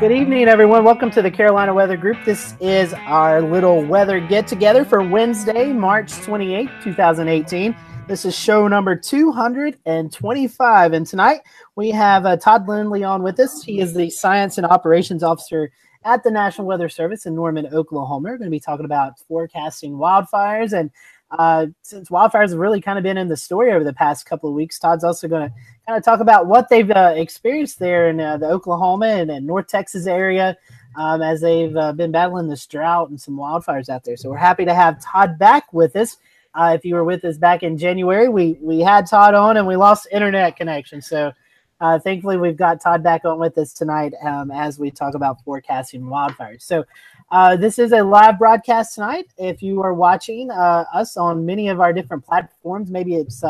Good evening, everyone. Welcome to the Carolina Weather Group. This is our little weather get together for Wednesday, March 28, 2018. This is show number 225. And tonight we have uh, Todd Lindley on with us. He is the Science and Operations Officer at the National Weather Service in Norman, Oklahoma. We're going to be talking about forecasting wildfires. And uh, since wildfires have really kind of been in the story over the past couple of weeks, Todd's also going to kind of talk about what they've uh, experienced there in uh, the Oklahoma and, and, North Texas area um, as they've uh, been battling this drought and some wildfires out there. So we're happy to have Todd back with us. Uh, if you were with us back in January, we we had Todd on and we lost internet connection. So uh, thankfully, we've got Todd back on with us tonight um, as we talk about forecasting wildfires. So uh, this is a live broadcast tonight. If you are watching us on many of our different platforms, maybe it's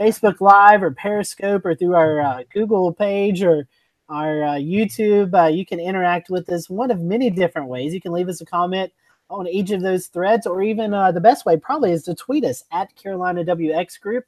Facebook Live or Periscope or through our uh, Google page or our uh, YouTube. Uh, you can interact with us one of many different ways. You can leave us a comment on each of those threads, or even uh, the best way probably is to tweet us at Carolina WX Group,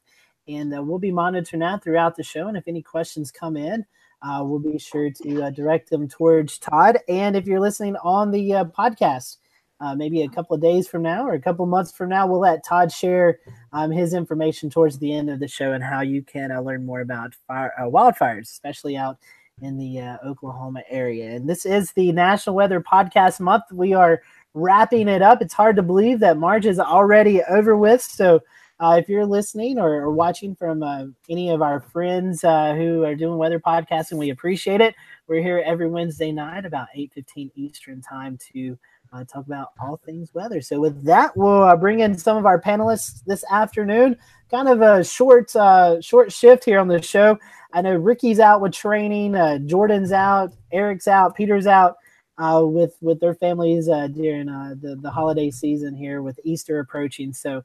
and uh, we'll be monitoring that throughout the show. And if any questions come in, uh, we'll be sure to direct them towards Todd. And if you're listening on the podcast, uh, maybe a couple of days from now or a couple of months from now, we'll let Todd share um, his information towards the end of the show and how you can uh, learn more about fire, uh, wildfires, especially out in the uh, Oklahoma area. And this is the National Weather Podcast Month. We are wrapping it up. It's hard to believe that March is already over with. So, uh, if you're listening or, or watching from uh, any of our friends who are doing weather podcasting, we appreciate it. We're here every Wednesday night about 8:15 Eastern time to uh, talk about all things weather. So with that, we'll uh, bring in some of our panelists this afternoon. Kind of a short uh, short shift here on the show. I know Ricky's out with training, uh, Jordan's out, Eric's out, Peter's out uh, with with their families uh, during the the holiday season here with Easter approaching. So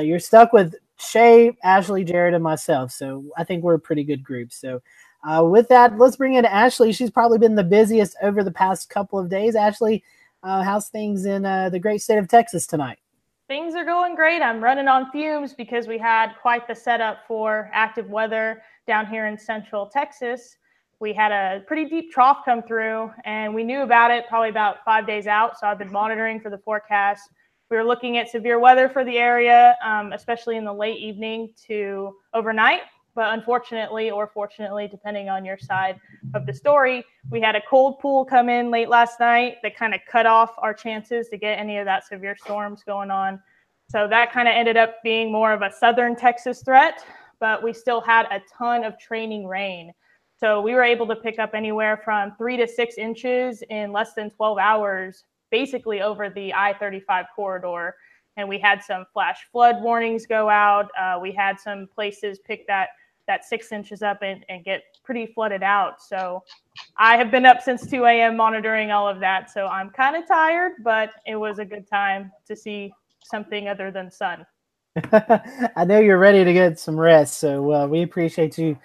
you're stuck with Shay, Ashley, Jared, and myself. So I think we're a pretty good group. So. Uh, with that, let's bring in Ashley. She's probably been the busiest over the past couple of days. Ashley, uh, how's things in uh, the great state of Texas tonight? Things are going great. I'm running on fumes because we had quite the setup for active weather down here in central Texas. We had a pretty deep trough come through, and we knew about it probably about five days out. So I've been monitoring for the forecast. We were looking at severe weather for the area, um, especially in the late evening to overnight. But unfortunately, or fortunately, depending on your side of the story, we had a cold pool come in late last night that kind of cut off our chances to get any of that severe storms going on. So that kind of ended up being more of a southern Texas threat, but we still had a ton of training rain. So we were able to pick up anywhere from three to six inches in less than 12 hours, basically over the I 35 corridor. And we had some flash flood warnings go out. Uh, we had some places pick that that six inches up and, and get pretty flooded out. So I have been up since 2 a.m. monitoring all of that. So I'm kind of tired, but it was a good time to see something other than sun. I know you're ready to get some rest. So uh, we appreciate you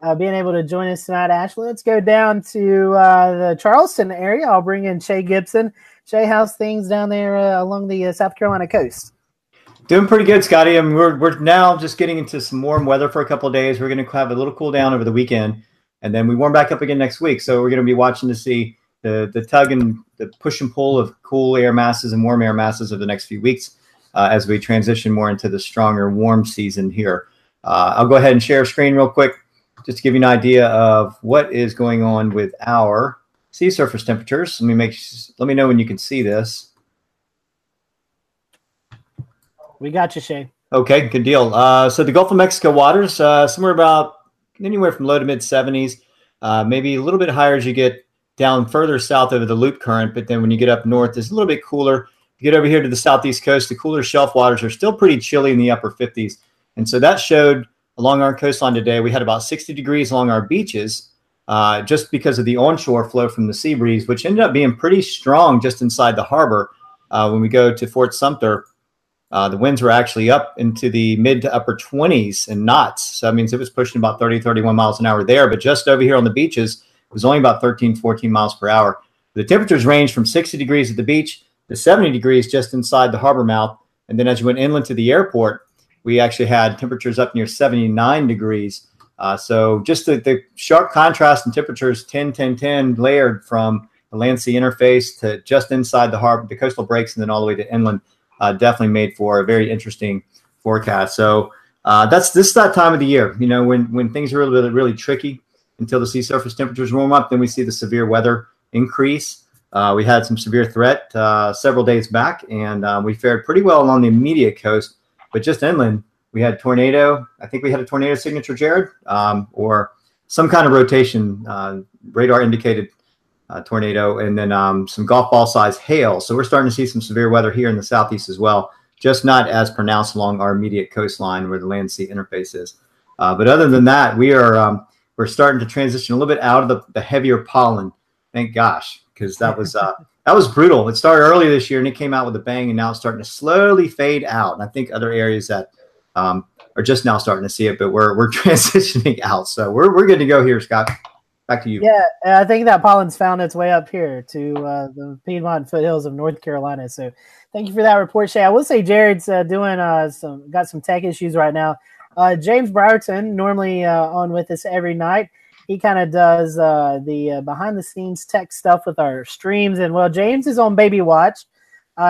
uh, being able to join us tonight, Ashley. Let's go down to uh, the Charleston area. I'll bring in Shay Gibson. Shay, how's things down there uh, along the uh, South Carolina coast? Doing pretty good, Scotty. I mean, we're, we're now just getting into some warm weather for a couple days. We're going to have a little cool down over the weekend, and then we warm back up again next week. So we're going to be watching to see the the tug and the push and pull of cool air masses and warm air masses over the next few weeks uh, as we transition more into the stronger warm season here. Uh, I'll go ahead and share a screen real quick just to give you an idea of what is going on with our sea surface temperatures. Let me make let me know when you can see this. We got you, Shay. Okay, good deal. Uh, so the Gulf of Mexico waters, uh, somewhere about anywhere from low to mid 70s, uh, maybe a little bit higher as you get down further south over the loop current. But then when you get up north, it's a little bit cooler. You get over here to the southeast coast, the cooler shelf waters are still pretty chilly in the upper 50s. And so that showed along our coastline today, we had about 60 degrees along our beaches uh, just because of the onshore flow from the sea breeze, which ended up being pretty strong just inside the harbor. Uh, when we go to Fort Sumter, uh, the winds were actually up into the mid to upper 20s and knots. So that means it was pushing about 30, 31 miles an hour there. But just over here on the beaches, it was only about 13, 14 miles per hour. The temperatures ranged from 60 degrees at the beach to 70 degrees just inside the harbor mouth. And then as you went inland to the airport, we actually had temperatures up near 79 degrees. Uh, so just the, the, sharp contrast in temperatures 10, 10, 10 layered from the land sea interface to just inside the harbor, the coastal breaks, and then all the way to inland, uh, definitely made for a very interesting forecast. So uh, that's this is that time of the year, you know, when when things are really really tricky until the sea surface temperatures warm up. Then we see the severe weather increase. Uh, we had some severe threat uh, several days back, and uh, we fared pretty well along the immediate coast, but just inland, we had tornado. I think we had a tornado signature, Jared, um, or some kind of rotation. Uh, radar indicated uh, tornado, and then um, some golf ball size hail. So we're starting to see some severe weather here in the southeast as well, just not as pronounced along our immediate coastline where the land sea interface is. Uh, but other than that, we are um, we're starting to transition a little bit out of the, the heavier pollen. Thank gosh, because that was uh, that was brutal. It started early this year and it came out with a bang, and now it's starting to slowly fade out. And I think other areas that um, are just now starting to see it, but we're we're transitioning out. So we're we're good to go here, Scott. Back to you. Yeah, I think that pollen's found its way up here to uh, the Piedmont foothills of North Carolina. So thank you for that report, Shay. I will say Jared's uh, doing uh, some got some tech issues right now. Uh, James Brierton, normally uh, on with us every night, he kind of does uh, the behind the scenes tech stuff with our streams. And well, James is on baby watch.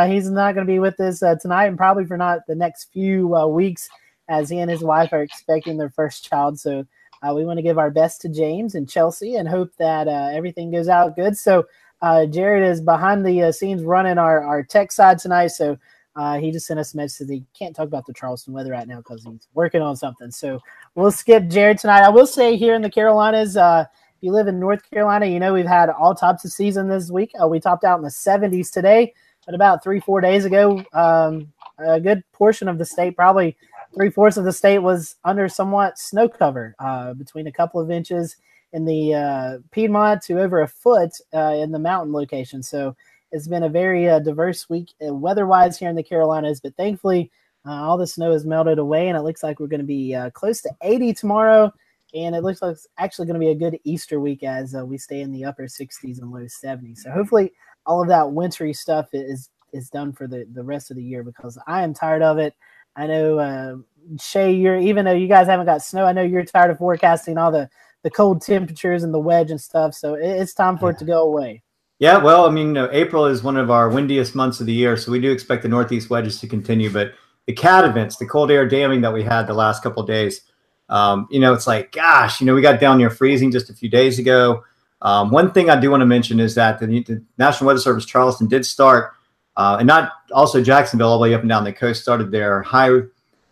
he's not going to be with us tonight, and probably for not the next few weeks, as he and his wife are expecting their first child. So uh, we want to give our best to James and Chelsea and hope that uh, everything goes out good. So uh, Jared is behind the uh, scenes running our, our tech side tonight. So uh, he just sent us a message that he can't talk about the Charleston weather right now because he's working on something. So we'll skip Jared tonight. I will say here in the Carolinas, uh, if you live in North Carolina, you know we've had all types of season this week. we topped out in the 70s today, but about three, four days ago, um, a good portion of the state, probably – three fourths of the state was under somewhat snow cover, uh, between a couple of inches in the uh, Piedmont to over a foot uh, in the mountain location. So it's been a very uh, diverse week uh, weather-wise here in the Carolinas. But thankfully, uh, all the snow has melted away, and it looks like we're going to be close to 80 tomorrow. And it looks like it's actually going to be a good Easter week as we stay in the upper 60s and low 70s. So hopefully, all of that wintry stuff is is done for the the rest of the year because I am tired of it. I know uh, Shay, you're even though you guys haven't got snow, I know you're tired of forecasting all the the cold temperatures and the wedge and stuff. So it's time for it to go away. Yeah, well, I mean, you know, April is one of our windiest months of the year, so we do expect the northeast wedges to continue. But the CAD events, the cold air damming that we had the last couple days, um, you know, it's like, gosh, you know, we got down near freezing just a few days ago. Um, one thing I do want to mention is that the, the National Weather Service Charleston did start uh, and not also Jacksonville, all the way up and down the coast, started their high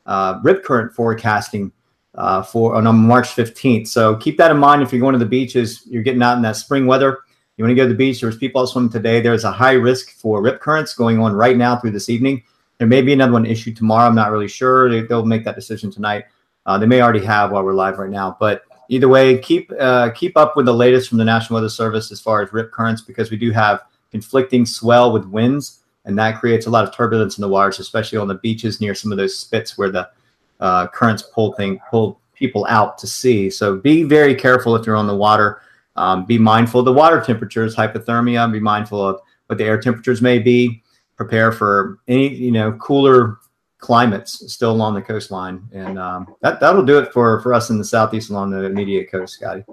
uh, rip current forecasting uh, for on March 15th. So keep that in mind if you're going to the beaches, you're getting out in that spring weather. You want to go to the beach. There's people out swimming today. There's a high risk for rip currents going on right now through this evening. There may be another one issued tomorrow. I'm not really sure. They, will make that decision tonight. Uh, they may already have while we're live right now. But either way, keep uh, keep up with the latest from the National Weather Service as far as rip currents because we do have conflicting swell with winds and that creates a lot of turbulence in the waters, especially on the beaches near some of those spits where the uh, currents pull thing pull people out to sea. So be very careful if you're on the water. Um, be mindful of the water temperatures, hypothermia. Be mindful of what the air temperatures may be. Prepare for any you know cooler climates still along the coastline, and um, that that'll do it for for us in the southeast along the immediate coast, Scotty.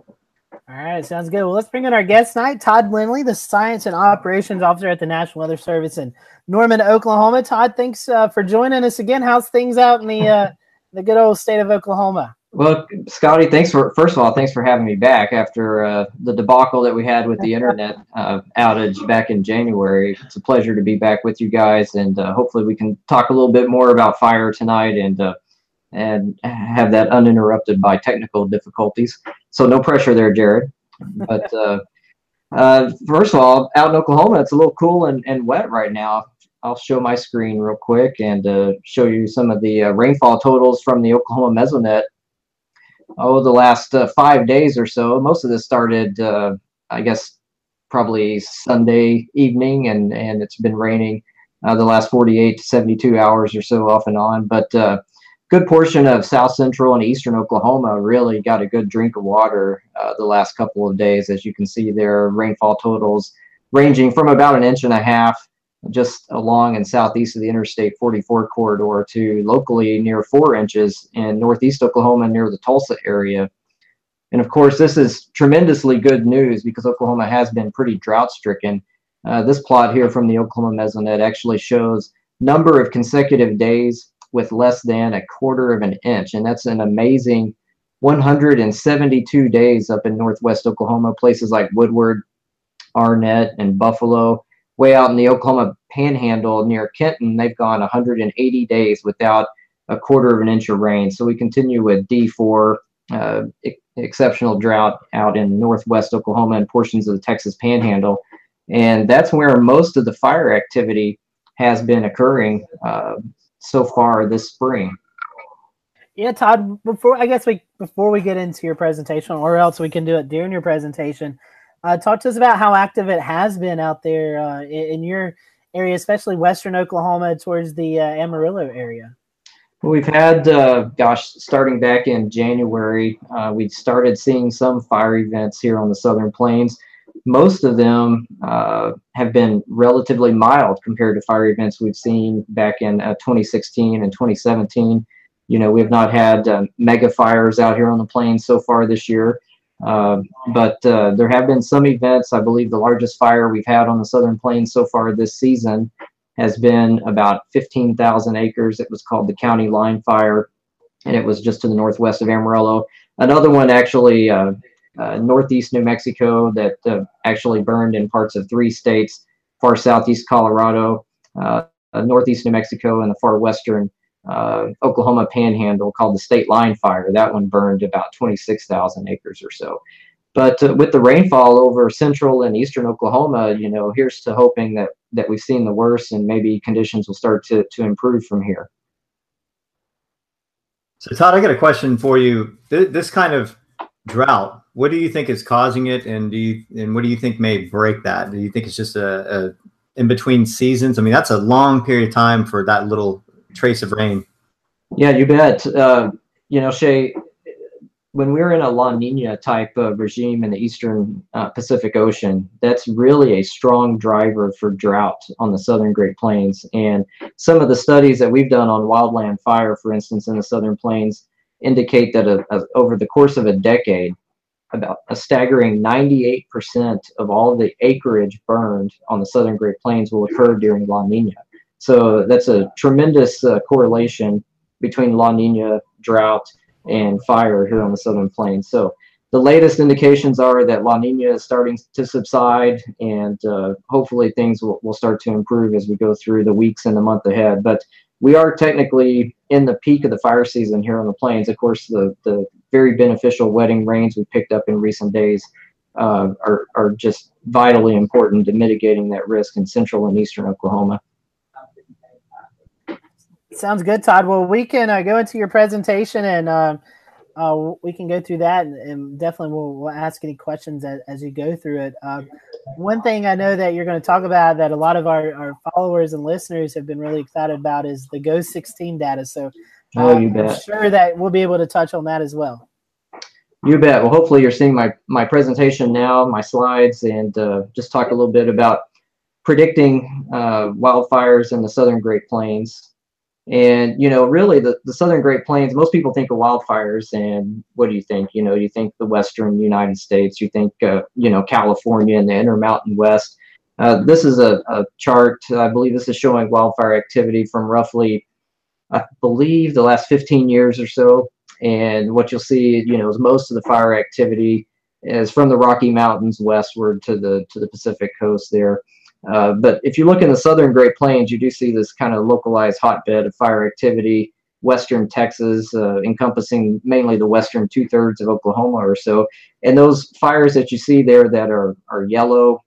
All right, sounds good. Well, let's bring in our guest tonight, Todd Lindley, the Science and Operations Officer at the National Weather Service in Norman, Oklahoma. Todd, thanks uh, for joining us again. How's things out in the uh, the good old state of Oklahoma? Well, Scotty, thanks for first of all, thanks for having me back after uh, the debacle that we had with the internet uh, outage back in January. It's a pleasure to be back with you guys, and uh, hopefully we can talk a little bit more about fire tonight and uh, and have that uninterrupted by technical difficulties. So no pressure there, Jared. But uh, uh, first of all, out in Oklahoma, it's a little cool and, and wet right now. I'll show my screen real quick and uh, show you some of the uh, rainfall totals from the Oklahoma Mesonet. Oh, the last uh, five days or so. Most of this started, uh, I guess, probably Sunday evening, and and it's been raining the last 48 to 72 hours or so off and on. But good portion of south central and eastern Oklahoma really got a good drink of water uh, the last couple of days. As you can see there, rainfall totals ranging from about an inch and a half just along and southeast of the Interstate 44 corridor to locally near four inches in northeast Oklahoma near the Tulsa area. And of course, this is tremendously good news because Oklahoma has been pretty drought stricken. Uh, this plot here from the Oklahoma Mesonet actually shows number of consecutive days with less than a quarter of an inch. And that's an amazing 172 days up in northwest Oklahoma, places like Woodward, Arnett, and Buffalo. Way out in the Oklahoma panhandle near Kenton, they've gone 180 days without a quarter of an inch of rain. So we continue with D4 uh, exceptional drought out in northwest Oklahoma and portions of the Texas panhandle. And that's where most of the fire activity has been occurring uh, so far this spring. Yeah, Todd. Before I guess we before we get into your presentation, or else we can do it during your presentation. Uh, talk to us about how active it has been out there uh, in your area, especially western Oklahoma towards the uh, Amarillo area. We've had, uh, gosh, starting back in January, uh, we started seeing some fire events here on the Southern Plains. Most of them uh, have been relatively mild compared to fire events we've seen back in 2016 and 2017. You know, we have not had uh, mega fires out here on the plains so far this year, uh, but uh, there have been some events. I believe the largest fire we've had on the southern plains so far this season has been about 15,000 acres. It was called the County Line Fire, and it was just to the northwest of Amarillo. Another one actually uh, uh, northeast New Mexico that uh, actually burned in parts of three states, far southeast Colorado, northeast New Mexico, and the far western uh, Oklahoma Panhandle called the State Line Fire. That one burned about 26,000 acres or so. But uh, with the rainfall over central and eastern Oklahoma, you know, here's to hoping that that we've seen the worst and maybe conditions will start to to improve from here. So Todd, I got a question for you. This kind of drought, what do you think is causing it, and do you and what do you think may break that? Do you think it's just a, a in between seasons? I mean, that's a long period of time for that little trace of rain. Yeah, you bet. Uh, you know, Shay, when we're in a La Nina type of regime in the eastern uh, Pacific Ocean, that's really a strong driver for drought on the southern Great Plains. And some of the studies that we've done on wildland fire, for instance, in the southern plains, indicate that a, a, over the course of a decade, about a staggering 98% of all the acreage burned on the southern Great Plains will occur during La Nina. So that's a tremendous uh, correlation between La Nina drought and fire here on the southern plains. So the latest indications are that La Nina is starting to subside, and uh, hopefully things will, will start to improve as we go through the weeks and the month ahead. But we are technically in the peak of the fire season here on the plains. Of course, the, the very beneficial wetting rains we picked up in recent days uh, are, are just vitally important to mitigating that risk in central and eastern Oklahoma. Sounds good, Todd. Well, we can uh, go into your presentation and uh, uh, we can go through that and, and definitely we'll, we'll, ask any questions as, as you go through it. Um, one thing I know that you're going to talk about that a lot of our, our followers and listeners have been really excited about is the GOES 16 data. So oh, you bet. I'm sure that we'll be able to touch on that as well. You bet. Well, hopefully you're seeing my, my presentation now, my slides, and uh, just talk a little bit about predicting uh, wildfires in the southern Great Plains. And, you know, really the, the southern Great Plains, most people think of wildfires and what do you think? You know, you think the western United States, you think, uh, you know, California and the Intermountain West. Uh, this is a, a chart, I believe this is showing wildfire activity from roughly, I believe, the last 15 years or so. And what you'll see, you know, is most of the fire activity is from the Rocky Mountains westward to the to the Pacific coast there. Uh, but if you look in the southern Great Plains, you do see this kind of localized hotbed of fire activity, western Texas, uh, encompassing mainly the western two thirds of Oklahoma or so. And those fires that you see there that are, are yellow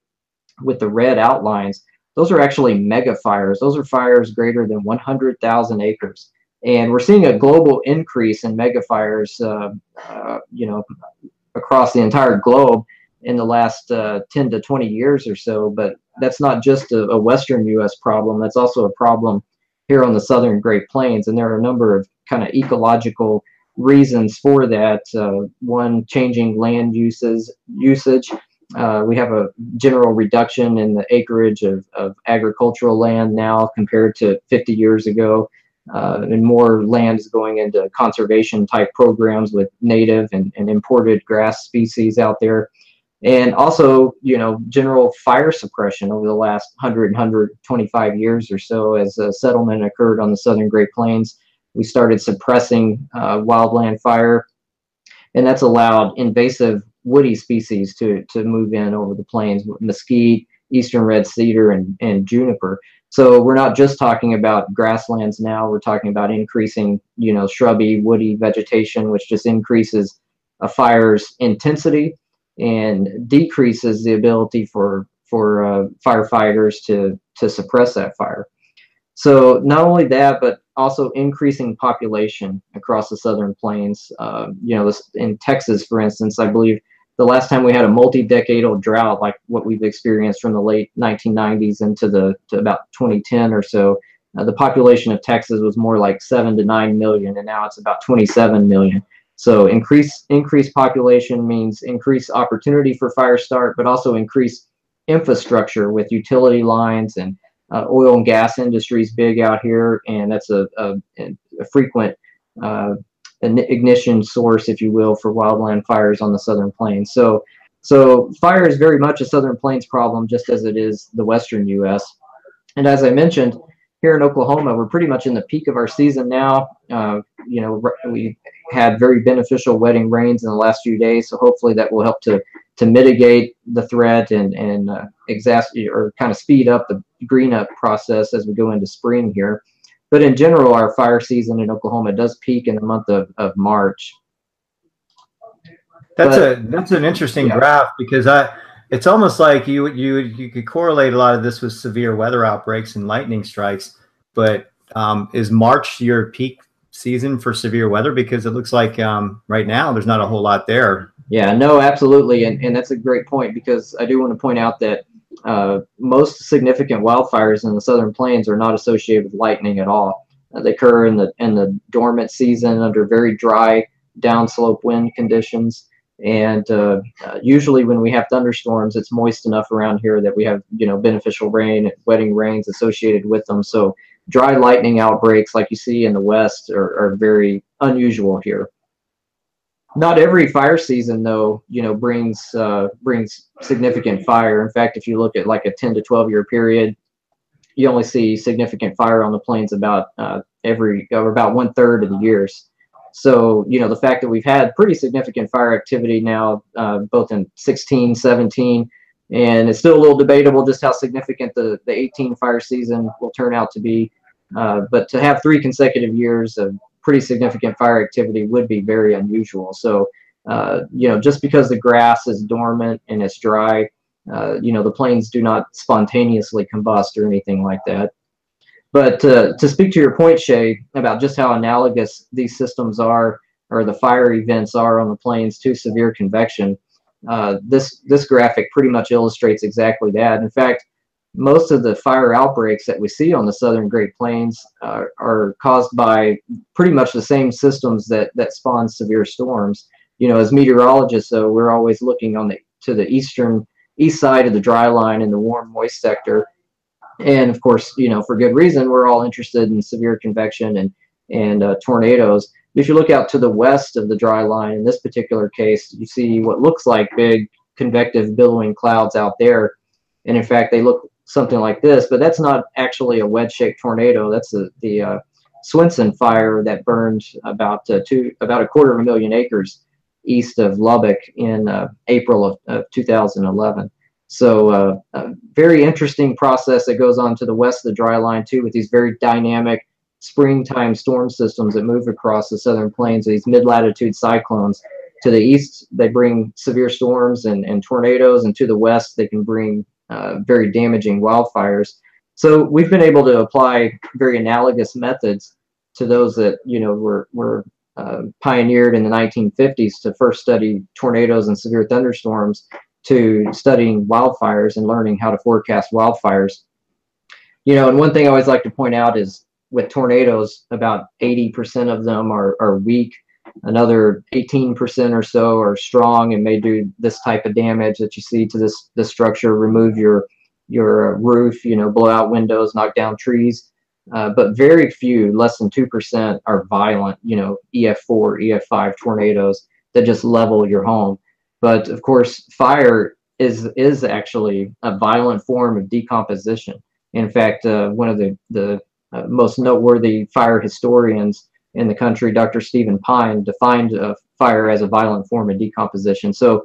with the red outlines, those are actually mega fires. Those are fires greater than 100,000 acres. And we're seeing a global increase in mega fires, uh, uh, you know, across the entire globe in the last uh, 10 to 20 years or so. But that's not just a, a, Western U.S. problem. That's also a problem here on the Southern Great Plains. And there are a number of kind of ecological reasons for that. Uh, one, changing land uses usage. Uh, we have a general reduction in the acreage of, of agricultural land now compared to 50 years ago. uh, and more land is going into conservation type programs with native and, and imported grass species out there. And also, you know, general fire suppression over the last 100, 125 years or so as a settlement occurred on the southern Great Plains. We started suppressing uh, wildland fire, and that's allowed invasive woody species to, to move in over the plains, mesquite, eastern red cedar, and, and juniper. So we're not just talking about grasslands now. We're talking about increasing, you know, shrubby, woody vegetation, which just increases a fire's intensity and decreases the ability for for uh, firefighters to to suppress that fire. So not only that, but also increasing population across the southern plains. Uh, you know, this, in Texas, for instance, I believe the last time we had a multi-decadal drought like what we've experienced from the late 1990s into the to about 2010 or so uh, the population of texas was more like 7 to 9 million and now it's about 27 million so increase increased population means increased opportunity for fire start but also increased infrastructure with utility lines and uh, oil and gas industries big out here and that's a, a, a frequent uh, ignition source, if you will, for wildland fires on the southern plains. So, so fire is very much a southern plains problem, just as it is the western U.S. And as I mentioned, here in Oklahoma, we're pretty much in the peak of our season now. Uh, you know, we had very beneficial wetting rains in the last few days, so hopefully that will help to to mitigate the threat and and uh, or kind of speed up the green up process as we go into spring here. But in general, our fire season in Oklahoma does peak in the month of, of March. That's but, a that's an interesting yeah. graph because I it's almost like you you you could correlate a lot of this with severe weather outbreaks and lightning strikes. But um, is March your peak season for severe weather? Because it looks like um, right now there's not a whole lot there. Yeah, no, absolutely, and and that's a great point because I do want to point out that uh, most significant wildfires in the southern plains are not associated with lightning at all. Uh, they occur in the in the dormant season under very dry downslope wind conditions, and uh, uh, usually when we have thunderstorms, it's moist enough around here that we have you know beneficial rain, wetting rains associated with them. So dry lightning outbreaks like you see in the west are, are very unusual here. Not every fire season though you know brings uh, brings significant fire. In fact if you look at like a 10 to 12 year period you only see significant fire on the plains about uh, every or about one third of the years. So you know the fact that we've had pretty significant fire activity now uh, both in 16 17 and it's still a little debatable just how significant the, the 18 fire season will turn out to be uh, but to have three consecutive years of pretty significant fire activity would be very unusual. So, uh, you know, just because the grass is dormant and it's dry, uh, you know, the plains do not spontaneously combust or anything like that. But uh, to speak to your point, Shay, about just how analogous these systems are, or the fire events are on the plains to severe convection, uh, this this graphic pretty much illustrates exactly that. In fact, most of the fire outbreaks that we see on the southern Great Plains uh, are caused by pretty much the same systems that that spawn severe storms. You know, as meteorologists, though, we're always looking on the to the eastern east side of the dry line in the warm moist sector, and of course, you know, for good reason, we're all interested in severe convection and and uh, tornadoes. If you look out to the west of the dry line, in this particular case, you see what looks like big convective billowing clouds out there. And in fact, they look something like this, but that's not actually a wedge-shaped tornado. That's the, the uh, Swenson fire that burned about uh, two, about a quarter of a million acres east of Lubbock in uh, April of, of, 2011. So uh, a very interesting process that goes on to the west of the dry line too, with these very dynamic springtime storm systems that move across the southern plains. These mid-latitude cyclones. To the east, they bring severe storms and, and tornadoes, and to the west, they can bring uh, very damaging wildfires. So we've been able to apply very analogous methods to those that you know were were uh, pioneered in the 1950s to first study tornadoes and severe thunderstorms to studying wildfires and learning how to forecast wildfires. You know, and one thing I always like to point out is with tornadoes, about 80% of them are, are weak another 18% or so are strong and may do this type of damage that you see to this this structure remove your your roof you know blow out windows knock down trees uh, but very few, less than 2%, are violent, you know, EF4, EF5 tornadoes that just level your home. But of course, fire is is actually a violent form of decomposition. In fact, uh, one of the, the uh, most noteworthy fire historians in the country, Dr. Stephen Pyne, defined uh, fire as a violent form of decomposition. So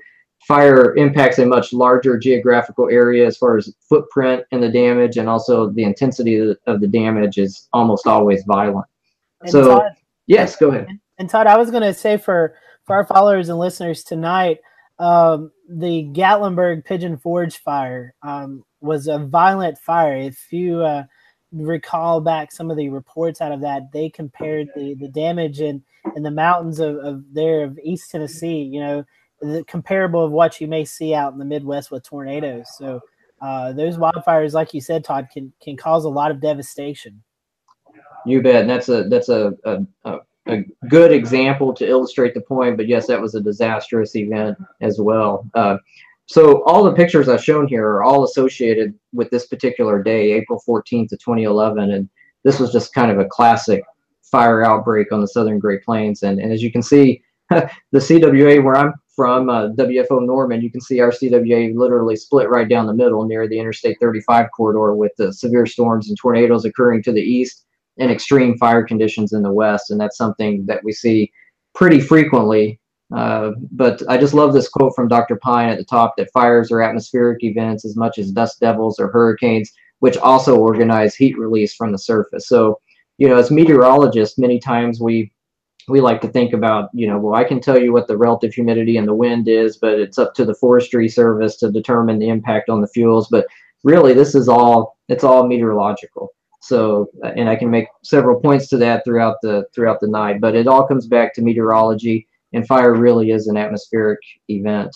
fire impacts a much larger geographical area as far as footprint and the damage, and also the intensity of the, of the damage is almost always violent. And so, Todd, yes, go ahead. And Todd, I was going to say for for our followers and listeners tonight, um, the Gatlinburg Pigeon Forge fire um, was a violent fire. If you uh, recall back some of the reports out of that, they compared the, the damage in, in the mountains of, of there of East Tennessee, you know, the comparable of what you may see out in the Midwest with tornadoes. So uh, those wildfires, like you said, Todd, can can cause a lot of devastation. You bet, and that's a that's a, a, a good example to illustrate the point. But yes, that was a disastrous event as well. Uh, so all the pictures I've shown here are all associated with this particular day, April 14th of 2011, and this was just kind of a classic fire outbreak on the southern Great Plains. And, and as you can see, the CWA where I'm from, uh, WFO Norman, you can see our CWA literally split right down the middle near the Interstate 35 corridor with the severe storms and tornadoes occurring to the east and extreme fire conditions in the west. And that's something that we see pretty frequently. Uh, but I just love this quote from Dr. Pyne at the top that fires are atmospheric events as much as dust devils or hurricanes, which also organize heat release from the surface. So, you know, as meteorologists, many times we we like to think about, you know, well, I can tell you what the relative humidity and the wind is, but it's up to the forestry service to determine the impact on the fuels. But really, this is all it's all meteorological. So, and I can make several points to that throughout the throughout the night. But it all comes back to meteorology, and fire really is an atmospheric event.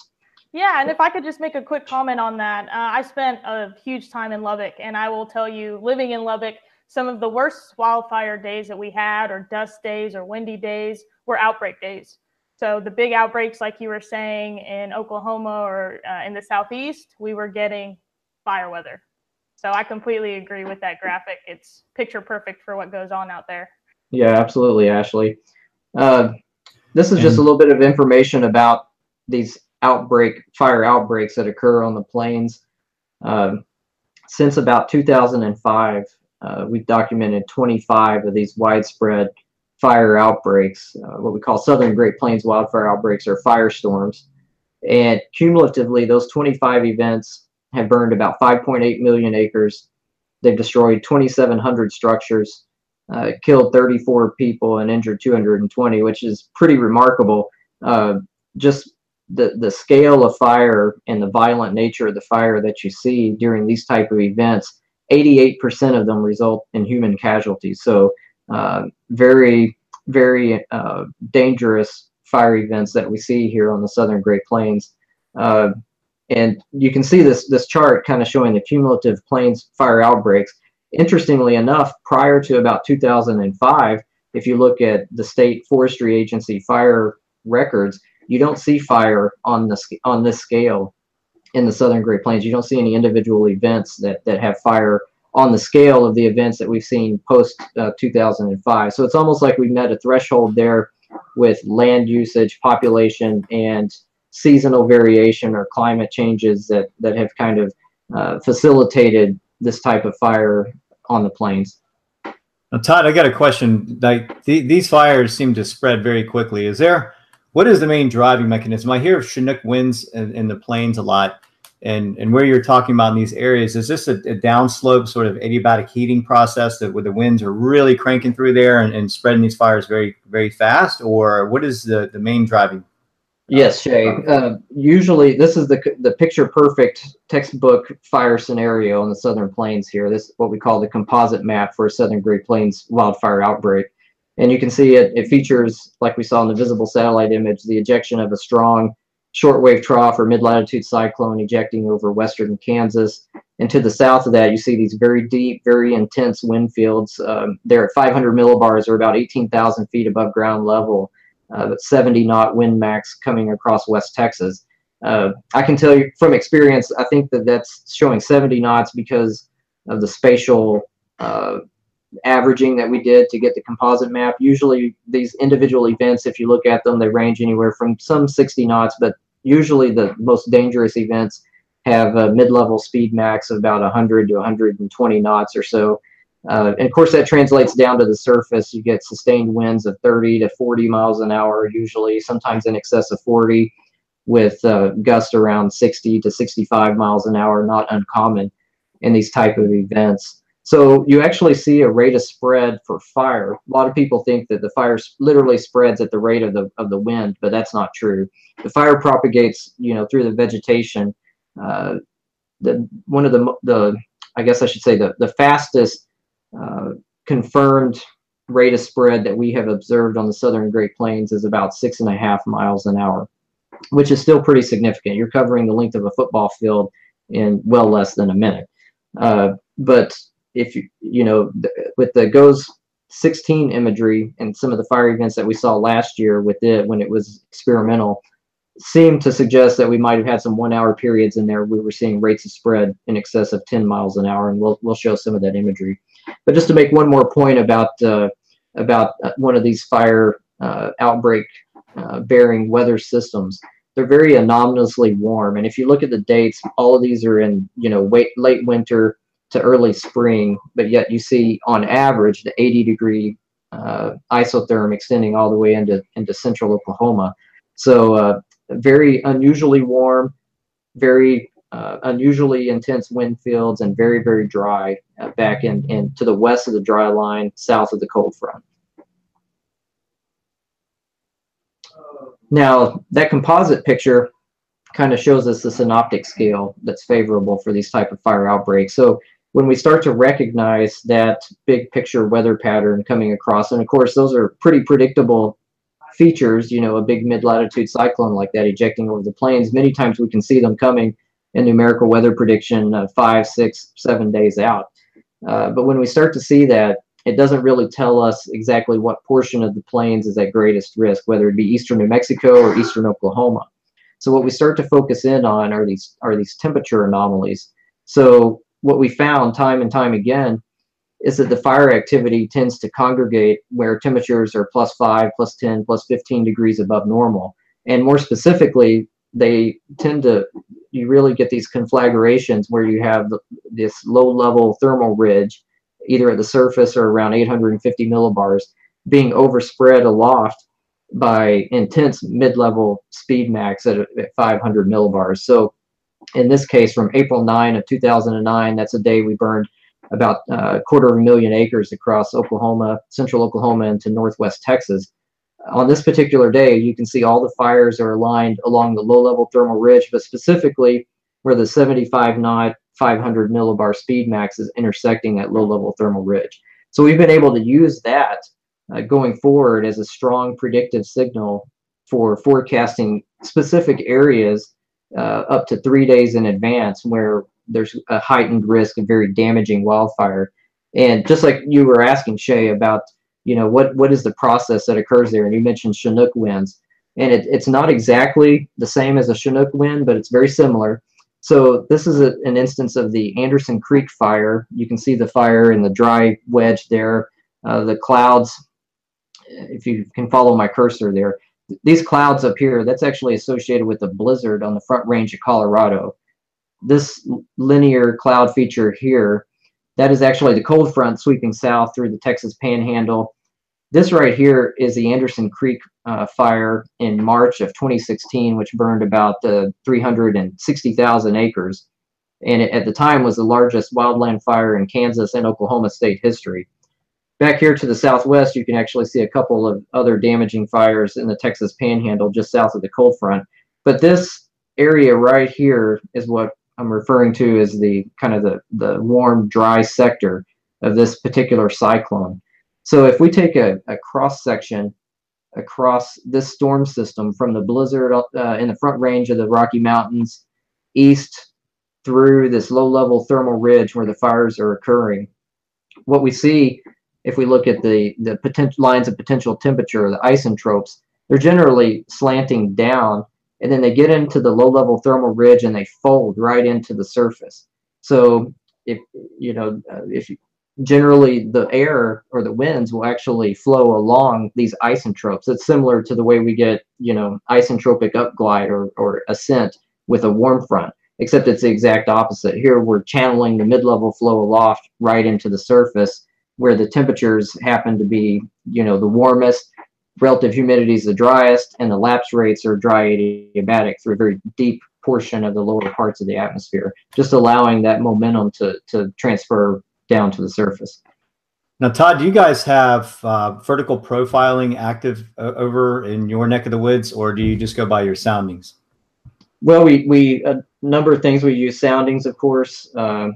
Yeah, and if I could just make a quick comment on that, uh, I spent a huge time in Lubbock, and I will tell you, living in Lubbock some of the worst wildfire days that we had, or dust days, or windy days, were outbreak days. So the big outbreaks, like you were saying in Oklahoma or uh, in the southeast, we were getting fire weather. So I completely agree with that graphic. It's picture perfect for what goes on out there. Yeah, absolutely, Ashley. Uh, this is just a little bit of information about these outbreak fire outbreaks that occur on the plains. Uh, since about 2005, uh, we've documented 25 of these widespread fire outbreaks, uh, what we call Southern Great Plains wildfire outbreaks or firestorms. And cumulatively, those 25 events have burned about 5.8 million acres. They've destroyed 2,700 structures, uh, killed 34 people, and injured 220, which is pretty remarkable. Uh, just the, the scale of fire and the violent nature of the fire that you see during these type of events 88% of them result in human casualties. So uh, very, very uh, dangerous fire events that we see here on the southern Great Plains. Uh, and you can see this, this chart kind of showing the cumulative plains fire outbreaks. Interestingly enough, prior to about 2005, if you look at the state forestry agency fire records, you don't see fire on the on this scale in the southern Great Plains. You don't see any individual events that, that have fire on the scale of the events that we've seen post uh, 2005. So it's almost like we met a threshold there with land usage, population, and seasonal variation or climate changes that, that have kind of uh, facilitated this type of fire on the plains. Now, Todd, I got a question. Like these fires seem to spread very quickly. Is there what is the main driving mechanism? I hear of Chinook winds in, in the plains a lot and and where you're talking about in these areas is this a, a downslope sort of adiabatic heating process that where the winds are really cranking through there and, and spreading these fires very very fast or what is the the main driving yes shay uh, usually this is the the picture perfect textbook fire scenario in the southern plains here this is what we call the composite map for a southern great plains wildfire outbreak and you can see it it features like we saw in the visible satellite image the ejection of a strong shortwave trough or mid-latitude cyclone ejecting over western Kansas. And to the south of that, you see these very deep, very intense wind fields. Um, they're at 500 millibars or about 18,000 feet above ground level, uh, 70 knot wind max coming across West Texas. Uh, I can tell you from experience, I think that that's showing 70 knots because of the spatial uh, averaging that we did to get the composite map. Usually, these individual events, if you look at them, they range anywhere from some 60 knots, but usually the most dangerous events have a mid-level speed max of about 100 to 120 knots or so. Uh, and of course, that translates down to the surface. You get sustained winds of 30 to 40 miles an hour, usually, sometimes in excess of 40, with uh, gusts around 60 to 65 miles an hour, not uncommon in these type of events. So you actually see a rate of spread for fire. A lot of people think that the fire literally spreads at the rate of the of the wind, but that's not true. The fire propagates, you know, through the vegetation. Uh, the one of the the I guess I should say the the fastest confirmed rate of spread that we have observed on the southern Great Plains is about six and a half miles an hour, which is still pretty significant. You're covering the length of a football field in well less than a minute. Uh, but if you you know with the GOES 16 imagery and some of the fire events that we saw last year with it when it was experimental seemed to suggest that we might have had some one hour periods in there we were seeing rates of spread in excess of 10 miles an hour and we'll, we'll show some of that imagery but just to make one more point about uh, about uh, one of these fire uh, outbreak bearing weather systems they're very anomalously warm and if you look at the dates all of these are in you know wait, late winter to early spring, but yet you see on average the 80 degree uh, isotherm extending all the way into, into central Oklahoma. So uh, very unusually warm, very uh, unusually intense wind fields, and very, very dry uh, back in, in to the west of the dry line, south of the cold front. Now, that composite picture kind of shows us the synoptic scale that's favorable for these type of fire outbreaks. So when we start to recognize that big picture weather pattern coming across, and of course, those are pretty predictable features, you know, a big mid latitude cyclone like that ejecting over the plains, many times we can see them coming in numerical weather prediction uh, five, six, seven days out. Uh, but when we start to see that, it doesn't really tell us exactly what portion of the plains is at greatest risk, whether it be eastern New Mexico or eastern Oklahoma. So what we start to focus in on are these are these temperature anomalies. So what we found time and time again is that the fire activity tends to congregate where temperatures are plus 5, plus 10, plus 15 degrees above normal. And more specifically, they tend to, you really get these conflagrations where you have this low level thermal ridge, either at the surface or around 850 millibars, being overspread aloft by intense mid level speed max at, at 500 millibars. So in this case, from April 9 of 2009, that's a day we burned about uh, a quarter of a million acres across Oklahoma, central Oklahoma, into northwest Texas. On this particular day, you can see all the fires are aligned along the low level thermal ridge, but specifically where the 75 knot 500 millibar speed max is intersecting that low level thermal ridge. So we've been able to use that uh, going forward as a strong predictive signal for forecasting specific areas uh, up to three days in advance where there's a heightened risk of very damaging wildfire. And just like you were asking Shay about, you know, what what is the process that occurs there? And you mentioned Chinook winds, and it, it's not exactly the same as a Chinook wind, but it's very similar. So this is a, an instance of the Anderson Creek fire. You can see the fire in the dry wedge there. Uh, the clouds, if you can follow my cursor there, these clouds up here, that's actually associated with a blizzard on the front range of Colorado. This linear cloud feature here, that is actually the cold front sweeping south through the Texas Panhandle. This right here is the Anderson Creek uh, fire in March of 2016, which burned about uh, 360,000 acres. And it, at the time was the largest wildland fire in Kansas and Oklahoma state history. Back here to the southwest, you can actually see a couple of other damaging fires in the Texas Panhandle just south of the cold front. But this area right here is what I'm referring to as the kind of the, the warm, dry sector of this particular cyclone. So if we take a, a cross section across this storm system from the blizzard uh, in the front range of the Rocky Mountains east through this low level thermal ridge where the fires are occurring, what we see if we look at the, the potential lines of potential temperature, the isentropes, they're generally slanting down and then they get into the low level thermal ridge and they fold right into the surface. So if, you know, uh, if you, generally the air or the winds will actually flow along these isentropes. It's similar to the way we get, you know, isentropic upglide or, or ascent with a warm front, except it's the exact opposite. Here we're channeling the mid-level flow aloft right into the surface where the temperatures happen to be, you know, the warmest, relative humidity is the driest, and the lapse rates are dry adiabatic through a very deep portion of the lower parts of the atmosphere, just allowing that momentum to, to transfer down to the surface. Now, Todd, do you guys have uh, vertical profiling active uh, over in your neck of the woods, or do you just go by your soundings? Well, we, we a number of things. We use soundings, of course, uh,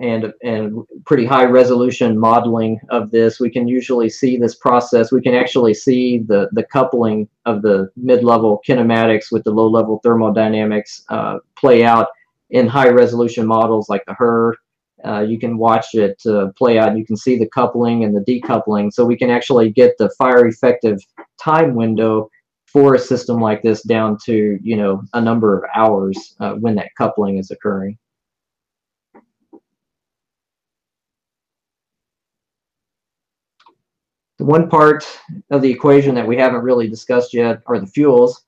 and and pretty high resolution modeling of this. We can usually see this process. We can actually see the the coupling of the mid level kinematics with the low level thermodynamics uh, play out in high resolution models like the HRRR uh, you can watch it uh, play out. You can see the coupling and the decoupling. So we can actually get the fire effective time window for a system like this down to you know a number of hours uh, when that coupling is occurring. One part of the equation that we haven't really discussed yet are the fuels.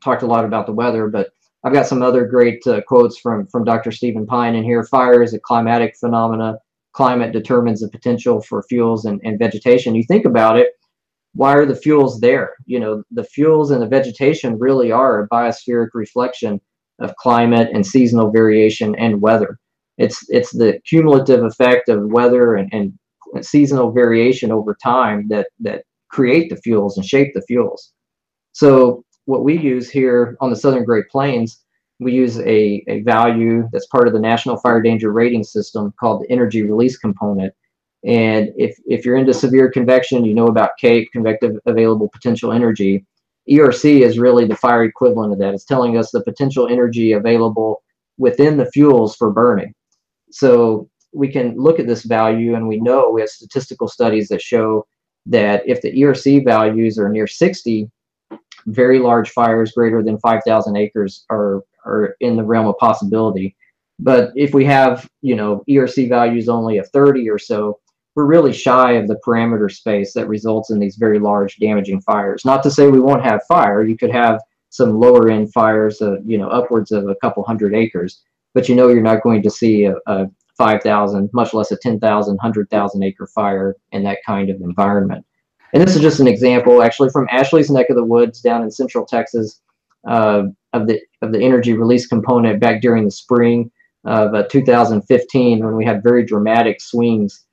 Talked a lot about the weather, but I've got some other great uh, quotes from from Dr. Stephen Pyne in here. Fire is a climatic phenomena. Climate determines the potential for fuels and, and vegetation. You think about it, why are the fuels there? You know, the fuels and the vegetation really are a biospheric reflection of climate and seasonal variation and weather. It's it's the cumulative effect of weather and, and seasonal variation over time that that create the fuels and shape the fuels. So what we use here on the Southern Great Plains, we use a, a value that's part of the National Fire Danger Rating System called the Energy Release Component. And if, if you're into severe convection, you know about CAPE, Convective Available Potential Energy. ERC is really the fire equivalent of that. It's telling us the potential energy available within the fuels for burning. So we can look at this value and we know we have statistical studies that show that if the ERC values are near 60, very large fires greater than 5,000 acres are, are in the realm of possibility. But if we have, you know, ERC values only of 30 or so, we're really shy of the parameter space that results in these very large damaging fires. Not to say we won't have fire. You could have some lower end fires, of, you know, upwards of a couple hundred acres, but you know you're not going to see a, a 5,000, much less a 10,000, 100,000 acre fire in that kind of environment. And this is just an example, actually, from Ashley's neck of the woods down in Central Texas, uh, of the of the energy release component back during the spring of uh, 2015 when we had very dramatic swings.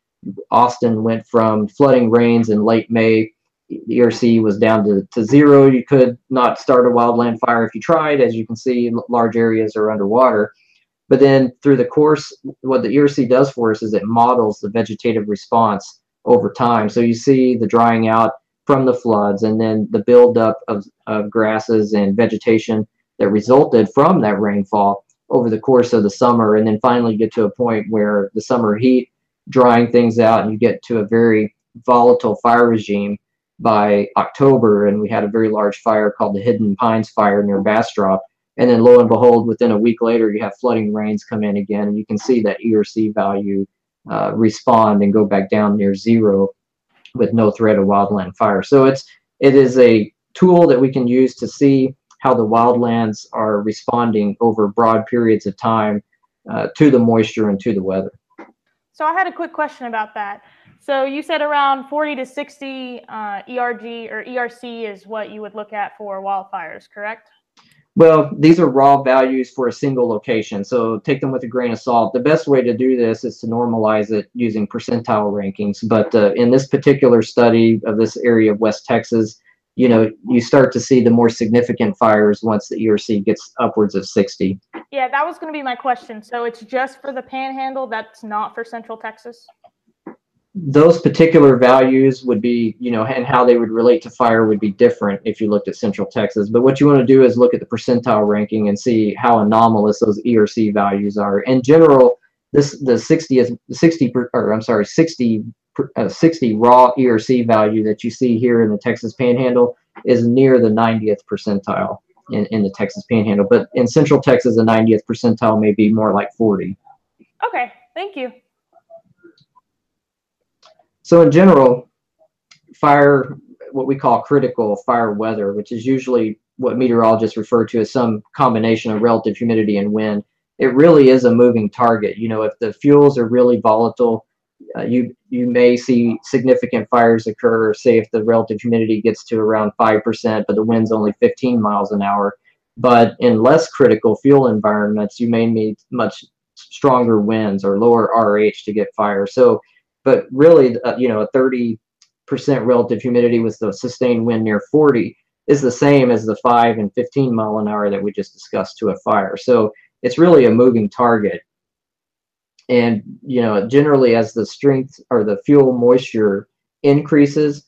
Austin went from flooding rains in late May. The ERC was down to, to zero. You could not start a wildland fire if you tried. As you can see, large areas are underwater. But then through the course, what the ERC does for us is it models the vegetative response over time. So you see the drying out from the floods and then the buildup of, of grasses and vegetation that resulted from that rainfall over the course of the summer and then finally get to a point where the summer heat drying things out and you get to a very volatile fire regime by October and we had a very large fire called the Hidden Pines fire near Bastrop and then lo and behold within a week later you have flooding rains come in again and you can see that ERC value uh, respond and go back down near zero with no threat of wildland fire. So it's it is a tool that we can use to see how the wildlands are responding over broad periods of time uh, to the moisture and to the weather. So I had a quick question about that. So you said around 40 to 60 uh, ERG or ERC is what you would look at for wildfires, correct? Well, these are raw values for a single location, so take them with a grain of salt. The best way to do this is to normalize it using percentile rankings. But uh, in this particular study of this area of West Texas, you know, you start to see the more significant fires once the ERC gets upwards of 60. Yeah, that was going to be my question. So it's just for the panhandle, that's not for Central Texas? Those particular values would be, you know, and how they would relate to fire would be different if you looked at Central Texas. But what you want to do is look at the percentile ranking and see how anomalous those ERC values are. In general, this the 60 is 60 or I'm sorry, 60 uh, 60 raw ERC value that you see here in the Texas Panhandle is near the 90th percentile in, in the Texas Panhandle. But in Central Texas, the 90th percentile may be more like 40. Okay, thank you. So in general, fire, what we call critical fire weather, which is usually what meteorologists refer to as some combination of relative humidity and wind, it really is a moving target. You know, if the fuels are really volatile, uh, you you may see significant fires occur. Say if the relative humidity gets to around five percent, but the wind's only 15 miles an hour. But in less critical fuel environments, you may need much stronger winds or lower RH to get fire. So, but really, uh, you know, a 30 percent relative humidity with the sustained wind near 40 is the same as the 5 and 15 mile an hour that we just discussed to a fire. So it's really a moving target. And, you know, generally as the strength or the fuel moisture increases,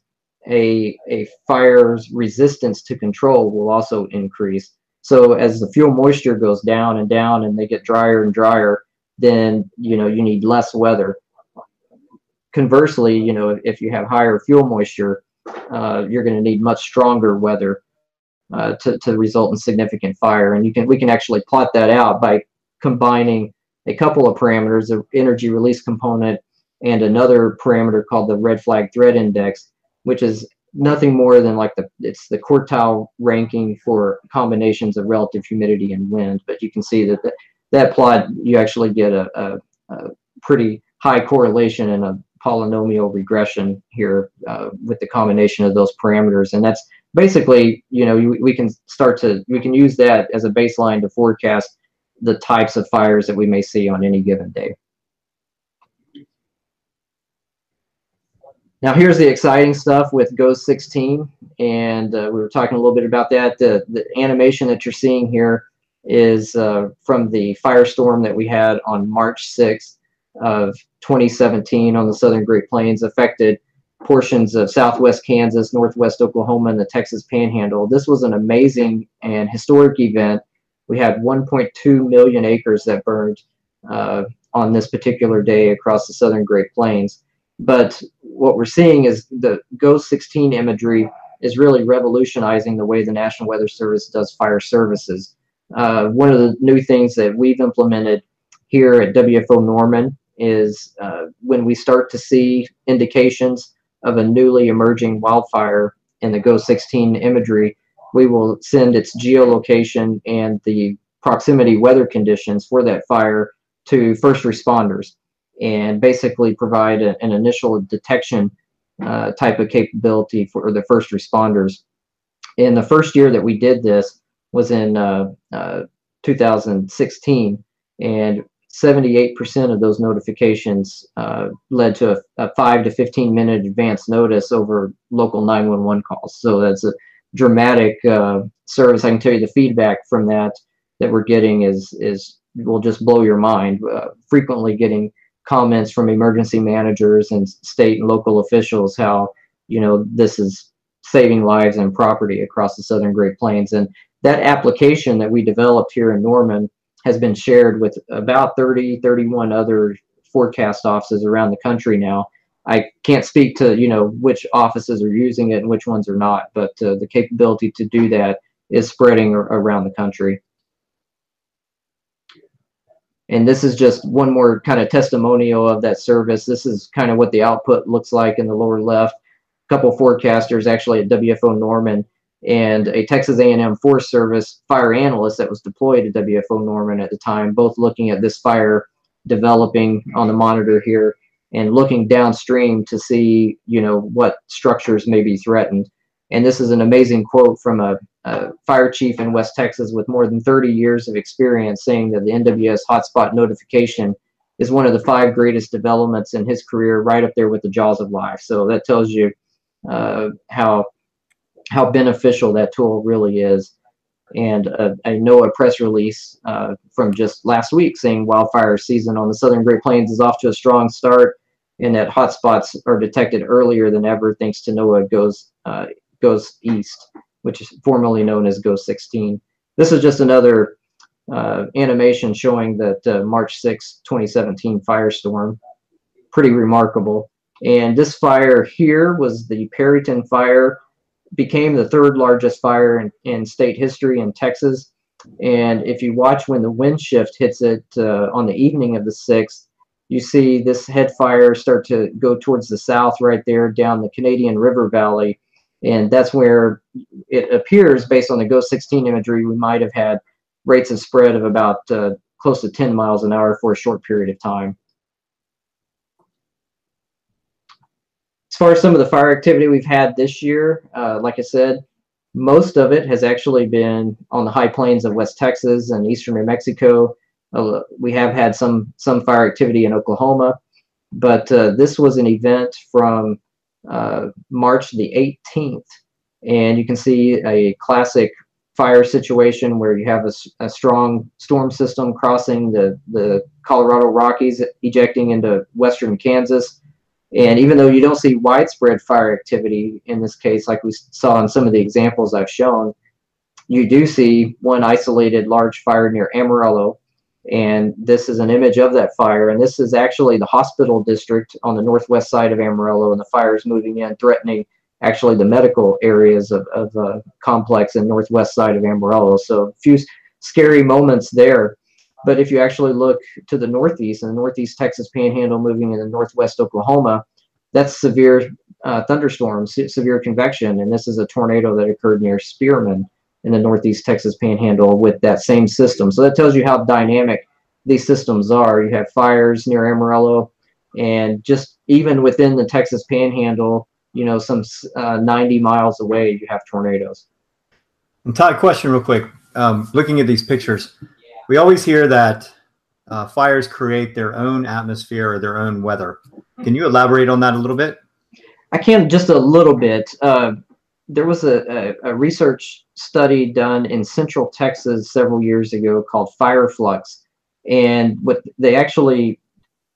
a, a fire's resistance to control will also increase. So as the fuel moisture goes down and down and they get drier and drier, then, you know, you need less weather. Conversely, you know, if you have higher fuel moisture, uh, you're going to need much stronger weather uh, to, to result in significant fire. And you can we can actually plot that out by combining a couple of parameters, the energy release component and another parameter called the red flag threat index, which is nothing more than like the it's the quartile ranking for combinations of relative humidity and wind. But you can see that the, that plot you actually get a, a, a pretty high correlation and a polynomial regression here uh, with the combination of those parameters. And that's basically, you know, we, we can start to, we can use that as a baseline to forecast the types of fires that we may see on any given day. Now here's the exciting stuff with GOES 16, and uh, we were talking a little bit about that. The, the animation that you're seeing here is uh, from the firestorm that we had on March 6th of 2017 on the southern Great Plains affected portions of southwest Kansas, northwest Oklahoma, and the Texas Panhandle. This was an amazing and historic event. We had 1.2 million acres that burned uh, on this particular day across the southern Great Plains. But what we're seeing is the GOES 16 imagery is really revolutionizing the way the National Weather Service does fire services. Uh, one of the new things that we've implemented here at WFO Norman is uh, when we start to see indications of a newly emerging wildfire in the GOES 16 imagery, we will send its geolocation and the proximity weather conditions for that fire to first responders and basically provide a, an initial detection uh, type of capability for the first responders. In the first year that we did this was in uh, uh 2016, and 78% of those notifications uh, led to a, a, 5 to 15 minute advance notice over local 911 calls. So that's a dramatic uh, service. I can tell you the feedback from that that we're getting is is will just blow your mind. Uh, frequently getting comments from emergency managers and state and local officials how you know this is saving lives and property across the southern Great Plains. And that application that we developed here in Norman has been shared with about 30, 31 other forecast offices around the country now. I can't speak to you know which offices are using it and which ones are not, but uh, the capability to do that is spreading around the country. And this is just one more kind of testimonial of that service. This is kind of what the output looks like in the lower left. A couple forecasters actually at WFO Norman and a Texas A&M Forest Service fire analyst that was deployed at WFO Norman at the time, both looking at this fire developing on the monitor here and looking downstream to see, you know, what structures may be threatened. And this is an amazing quote from a, a fire chief in West Texas with more than 30 years of experience saying that the NWS hotspot notification is one of the five greatest developments in his career, right up there with the jaws of life. So that tells you uh, how how beneficial that tool really is. And uh, I know a press release uh, from just last week saying wildfire season on the southern Great Plains is off to a strong start, and that hotspots are detected earlier than ever thanks to NOAA GOES uh, GOES east, which is formerly known as GOES 16. This is just another uh, animation showing that uh, March 6, 2017 firestorm. Pretty remarkable. And this fire here was the Perryton fire became the third largest fire in, in state history in Texas. And if you watch when the wind shift hits it uh, on the evening of the 6th, you see this head fire start to go towards the south right there down the Canadian River Valley. And that's where it appears, based on the GOES 16 imagery, we might have had rates of spread of about uh, close to 10 miles an hour for a short period of time. Far as some of the fire activity we've had this year, uh, like I said, most of it has actually been on the high plains of West Texas and eastern New Mexico. Uh, we have had some some fire activity in Oklahoma, but uh, this was an event from uh, March the 18th, and you can see a classic fire situation where you have a, a, strong storm system crossing the, the Colorado Rockies, ejecting into western Kansas. And even though you don't see widespread fire activity in this case, like we saw in some of the examples I've shown, you do see one isolated large fire near Amarillo. And this is an image of that fire. And this is actually the hospital district on the northwest side of Amarillo. And the fire is moving in, threatening actually the medical areas of, of uh, complex and northwest side of Amarillo. So a few scary moments there. But if you actually look to the northeast and the northeast Texas panhandle moving into northwest Oklahoma, that's severe uh, thunderstorms, severe convection. And this is a tornado that occurred near Spearman in the northeast Texas panhandle with that same system. So that tells you how dynamic these systems are. You have fires near Amarillo, and just even within the Texas panhandle, you know, some uh, 90 miles away, you have tornadoes. And Todd, question real quick. Um, looking at these pictures, we always hear that uh, fires create their own atmosphere or their own weather. Can you elaborate on that a little bit? I can just a little bit. Uh, there was a, a, a, research study done in central Texas several years ago called Fire Flux. And what they actually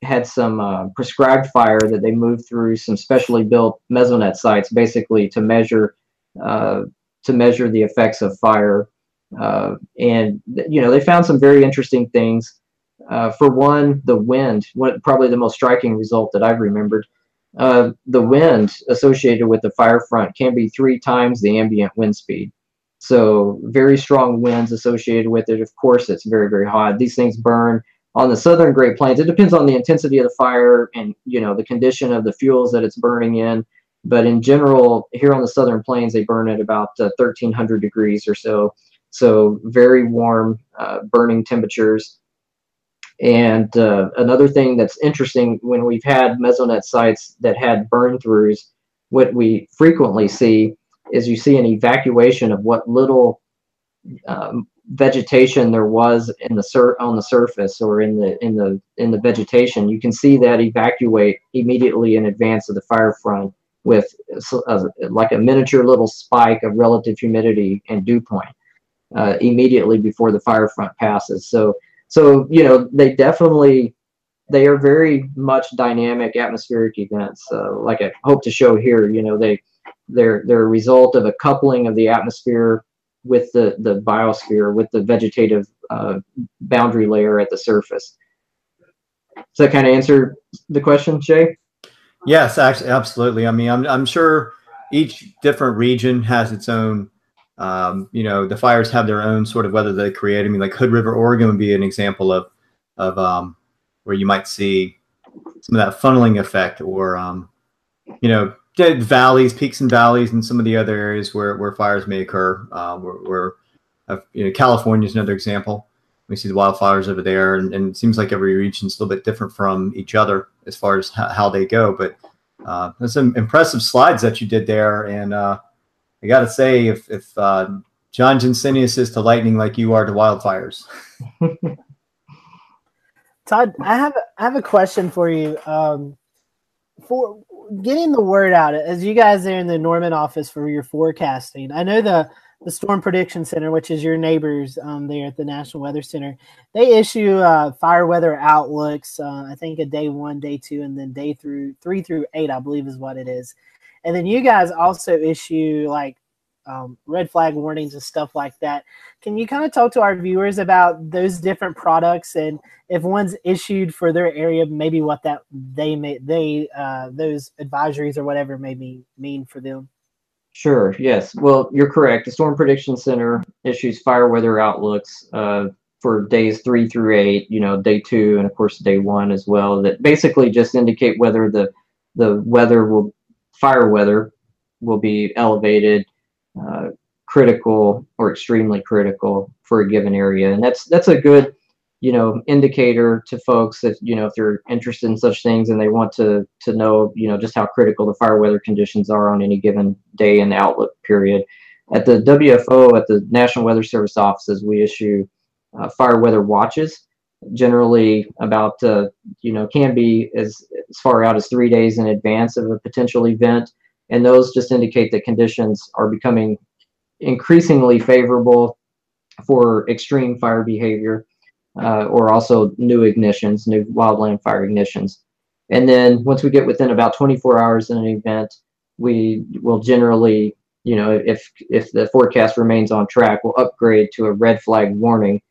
had some uh, prescribed fire that they moved through some specially built mesonet sites, basically to measure uh, to measure the effects of fire. Uh, and you know they found some very interesting things. Uh, for one, the wind. What probably the most striking result that I've remembered. Uh, the wind associated with the fire front can be three times the ambient wind speed. So very strong winds associated with it. Of course, it's very very hot. These things burn on the southern Great Plains, it depends on the intensity of the fire and you know the condition of the fuels that it's burning in. But in general, here on the southern plains, they burn at about uh, 1300 degrees or so. So very warm, uh, burning temperatures. And uh, another thing that's interesting when we've had mesonet sites that had burn throughs, what we frequently see is you see an evacuation of what little um, vegetation there was in the sur- on the surface or in the in the in the vegetation, you can see that evacuate immediately in advance of the fire front with a, like a miniature little spike of relative humidity and dew point uh, immediately before the fire front passes. So so you know they definitely they are very much dynamic atmospheric events. Uh, like I hope to show here, you know they they're they're a result of a coupling of the atmosphere with the, the biosphere, with the vegetative uh, boundary layer at the surface. Does that kind of answer the question, Jay? Yes, actually, absolutely. I mean, I'm, I'm sure each different region has its own, um, you know, the fires have their own sort of weather they create. I mean, like Hood River, Oregon would be an example of, of um, where you might see some of that funneling effect or, um, you know, dead valleys, peaks and valleys, and some of the other areas where, where fires may occur. Uh, where, where uh, you know, California is another example. We see the wildfires over there, and, and, it seems like every region is a little bit different from each other as far as how, how they go. But uh, there's some impressive slides that you did there, and uh, I got to say, if, if uh, John Jensenius is to lightning like you are to wildfires. Todd, I have I have a question for you. Um, for getting the word out as you guys are in the Norman office for your forecasting. I know the the Storm Prediction Center, which is your neighbors um, there at the National Weather Center, they issue uh, fire weather outlooks. Uh, I think a day one, day two, and then day through three through eight, I believe is what it is. And then you guys also issue like um, red flag warnings and stuff like that. Can you kind of talk to our viewers about those different products and if one's issued for their area, maybe what that they may they uh, those advisories or whatever maybe mean for them? Sure. Yes. Well, you're correct. The Storm Prediction Center issues fire weather outlooks uh, for days three through eight, you know, day two, and of course day one as well, that basically just indicate whether the the weather will fire weather will be elevated, uh, critical, or extremely critical for a given area, and that's that's a good you know indicator to folks that you know if they're interested in such things and they want to to know you know just how critical the fire weather conditions are on any given day and outlook period. At the wfo at the national weather service offices we issue uh, fire weather watches generally about uh, you know can be as, as far out as three days in advance of a potential event and those just indicate that conditions are becoming increasingly favorable for extreme fire behavior uh, or also new ignitions, new wildland fire ignitions. And then once we get within about 24 hours in an event, we will generally, you know, if if the forecast remains on track, we'll upgrade to a red flag warning.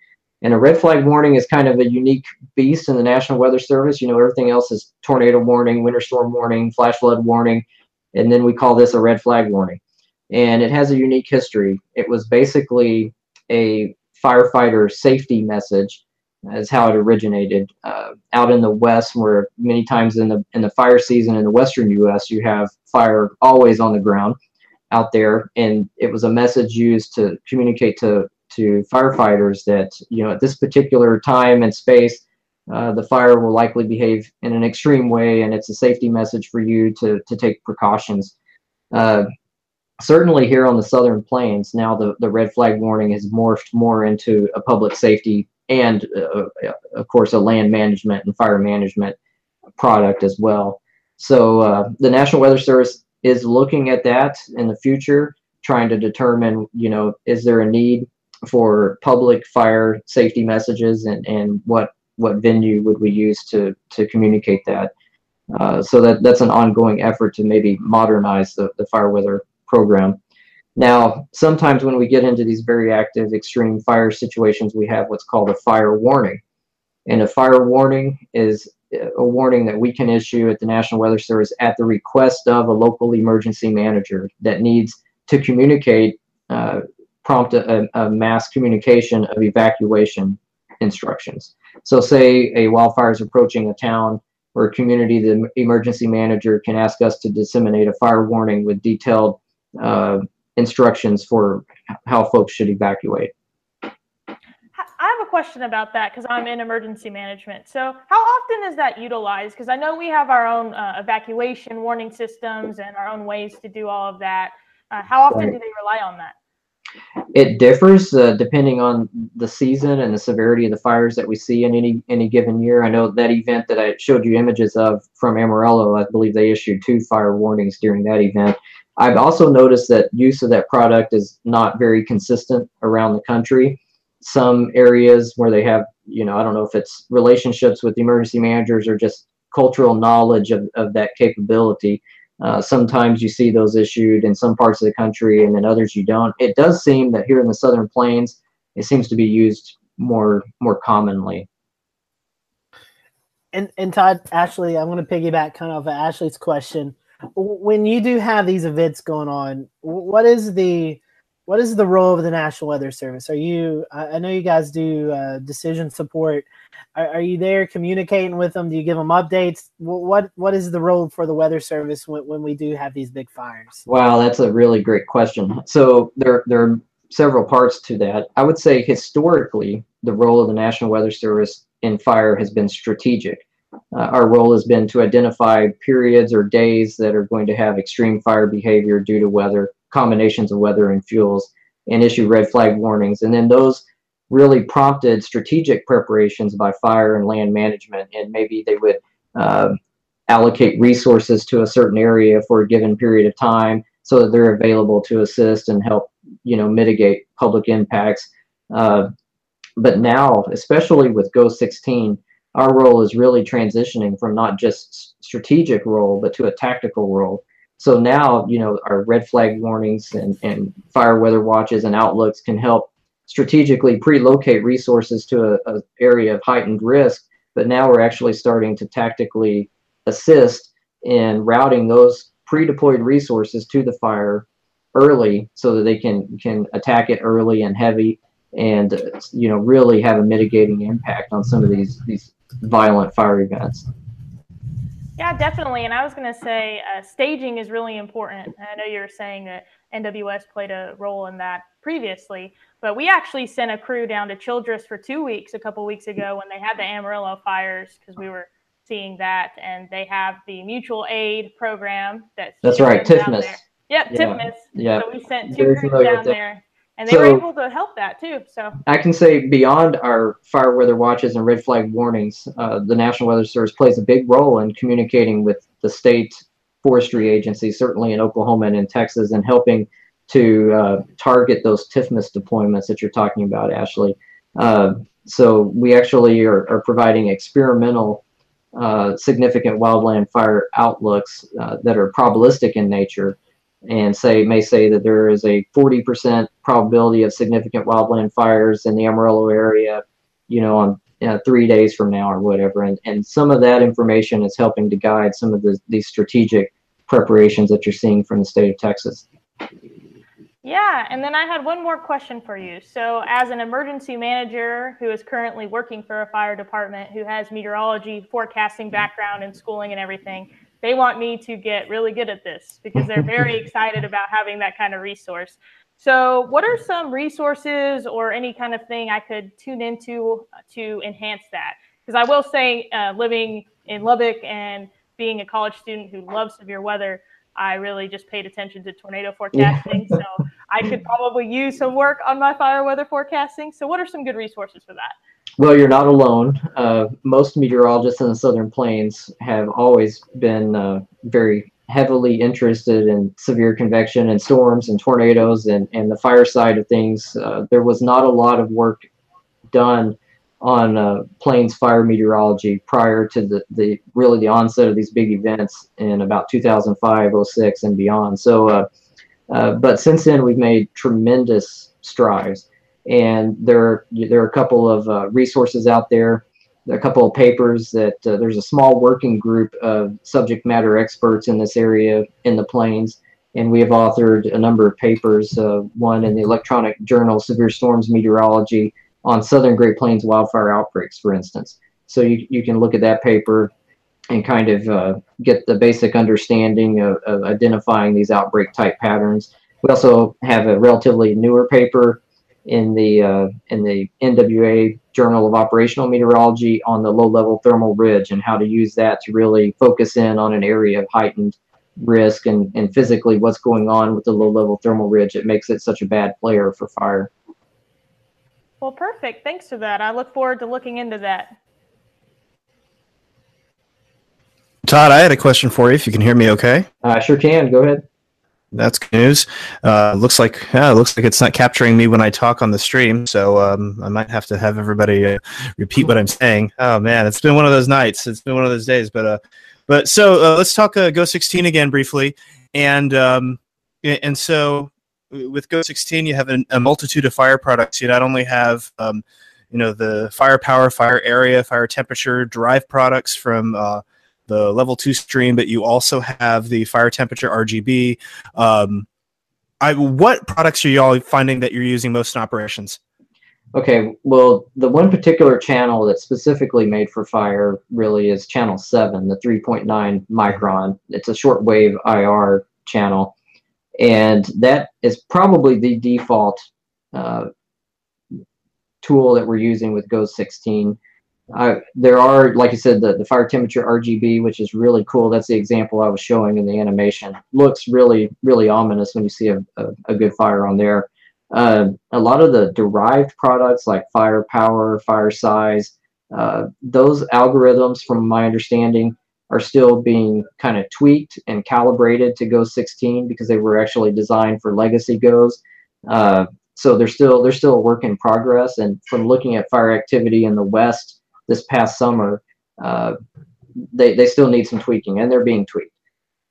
And a red flag warning is kind of a unique beast in the National Weather Service. You know, everything else is tornado warning, winter storm warning, flash flood warning, and then we call this a red flag warning. And it has a unique history. It was basically a firefighter safety message is how it originated. Uh, out in the West, where many times in the in the fire season in the Western U.S. you have fire always on the ground out there, and it was a message used to communicate to to firefighters that you know at this particular time and space. Uh, the fire will likely behave in an extreme way, and it's a safety message for you to, to take precautions. Uh, certainly, here on the southern plains, now the, the red flag warning has morphed more into a public safety and uh, uh, of course a land management and fire management product as well. So uh, the National Weather Service is looking at that in the future, trying to determine, you know, is there a need for public fire safety messages and, and what what venue would we use to to communicate that. Uh, so that that's an ongoing effort to maybe modernize the, the fire weather program. Now, sometimes when we get into these very active extreme fire situations, we have what's called a fire warning. And a fire warning is a warning that we can issue at the National Weather Service at the request of a local emergency manager that needs to communicate, uh, prompt a, a, mass communication of evacuation instructions. So, say a wildfire is approaching a town or a community, the emergency manager can ask us to disseminate a fire warning with detailed uh, instructions for how folks should evacuate. I have a question about that because I'm in emergency management. So, how often is that utilized? Because I know we have our own uh, evacuation warning systems and our own ways to do all of that. Uh, how often right. do they rely on that? It differs uh, depending on the season and the severity of the fires that we see in any any given year. I know that event that I showed you images of from Amarillo. I believe they issued two fire warnings during that event. I've also noticed that use of that product is not very consistent around the country. Some areas where they have, you know, I don't know if it's relationships with emergency managers or just cultural knowledge of, of that capability. Uh, sometimes you see those issued in some parts of the country and then others you don't. It does seem that here in the Southern Plains, it seems to be used more more commonly. And and Todd, Ashley, I'm going to piggyback kind of Ashley's question when you do have these events going on, what is the what is the role of the National Weather Service? Are you? I know you guys do uh, decision support. Are, are, you there communicating with them? Do you give them updates? What what is the role for the Weather Service when, when we do have these big fires? Wow, that's a really great question. So there there are several parts to that. I would say historically, the role of the National Weather Service in fire has been strategic uh, our role has been to identify periods or days that are going to have extreme fire behavior due to weather, combinations of weather and fuels, and issue red flag warnings. And then those really prompted strategic preparations by fire and land management. And maybe they would uh, allocate resources to a certain area for a given period of time so that they're available to assist and help, you know, mitigate public impacts. Uh, but now, especially with GOES 16, our role is really transitioning from not just strategic role but to a tactical role so now you know our red flag warnings and, and fire weather watches and outlooks can help strategically pre-locate resources to a, a area of heightened risk but now we're actually starting to tactically assist in routing those pre-deployed resources to the fire early so that they can can attack it early and heavy and you know really have a mitigating impact on some of these these violent fire events. Yeah, definitely. And I was going to say uh, staging is really important. I know you were saying that NWS played a role in that previously, but we actually sent a crew down to Childress for two weeks a couple weeks ago when they had the Amarillo fires because we were seeing that, and they have the mutual aid program that's that's right, TIFMAS. Yep, yeah. TIFMAS. Yeah. So we sent two crews down there and they so, were able to help that too. So I can say beyond our fire weather watches and red flag warnings, uh, the National Weather Service plays a big role in communicating with the state forestry agencies, certainly in Oklahoma and in Texas, and helping to uh, target those TIFMAS deployments that you're talking about, Ashley. Uh, so we actually are, are providing experimental uh, significant wildland fire outlooks uh, that are probabilistic in nature and say may say that there is a 40% probability of significant wildland fires in the Amarillo area, you know, on uh, three days from now or whatever. And, and some of that information is helping to guide some of the, these strategic preparations that you're seeing from the state of Texas. Yeah, and then I had one more question for you. So, as an emergency manager who is currently working for a fire department who has meteorology, forecasting background, and schooling and everything, they want me to get really good at this because they're very excited about having that kind of resource. So, what are some resources or any kind of thing I could tune into to enhance that? Because I will say, uh, living in Lubbock and being a college student who loves severe weather, I really just paid attention to tornado forecasting. so, I could probably use some work on my fire weather forecasting. So, what are some good resources for that? Well, you're not alone. Uh, most meteorologists in the Southern Plains have always been uh, very heavily interested in severe convection and storms and tornadoes and, and the fire side of things. Uh, there was not a lot of work done on uh, plains fire meteorology prior to the, the really the onset of these big events in about 2005, 06, and beyond. So, uh, uh, but since then, we've made tremendous strides and there there are a couple of uh, resources out there a couple of papers that uh, there's a small working group of subject matter experts in this area in the plains. And we have authored a number of papers uh, one in the electronic journal severe storms meteorology on southern great plains wildfire outbreaks for instance. So you, you can look at that paper and kind of uh, get the basic understanding of, of identifying these outbreak type patterns. We also have a relatively newer paper in the uh, in the NWA Journal of Operational Meteorology on the low level thermal ridge and how to use that to really focus in on an area of heightened risk and, and physically what's going on with the low level thermal ridge. It makes it such a bad player for fire. Well, perfect. Thanks for that. I look forward to looking into that. Todd, I had a question for you. If you can hear me, okay? I sure can. Go ahead. That's good news. Uh, looks like yeah, looks like it's not capturing me when I talk on the stream, so um, I might have to have everybody uh, repeat what I'm saying. Oh man, it's been one of those nights. It's been one of those days. But uh, but so uh, let's talk uh, GOES 16 again briefly, and um, and so with GOES 16 you have a, a multitude of fire products. You not only have um, you know the firepower, fire area, fire temperature, drive products from uh, the level two stream, but you also have the fire temperature RGB. Um, I, what products are y'all finding that you're using most in operations? Okay, well, the one particular channel that's specifically made for fire really is channel 7, the 3.9 micron. It's a shortwave IR channel, and that is probably the default uh, tool that we're using with GOES 16 there are, like I said, the, the fire temperature RGB, which is really cool. That's the example I was showing in the animation. Looks really, really ominous when you see a, a, a good fire on there. Uh, a lot of the derived products like firepower, fire size, uh, those algorithms, from my understanding, are still being kind of tweaked and calibrated to GOES 16 because they were actually designed for legacy GOES. Uh, so they're still they're still a work in progress. And from looking at fire activity in the West, this past summer, uh, they, they still need some tweaking and they're being tweaked.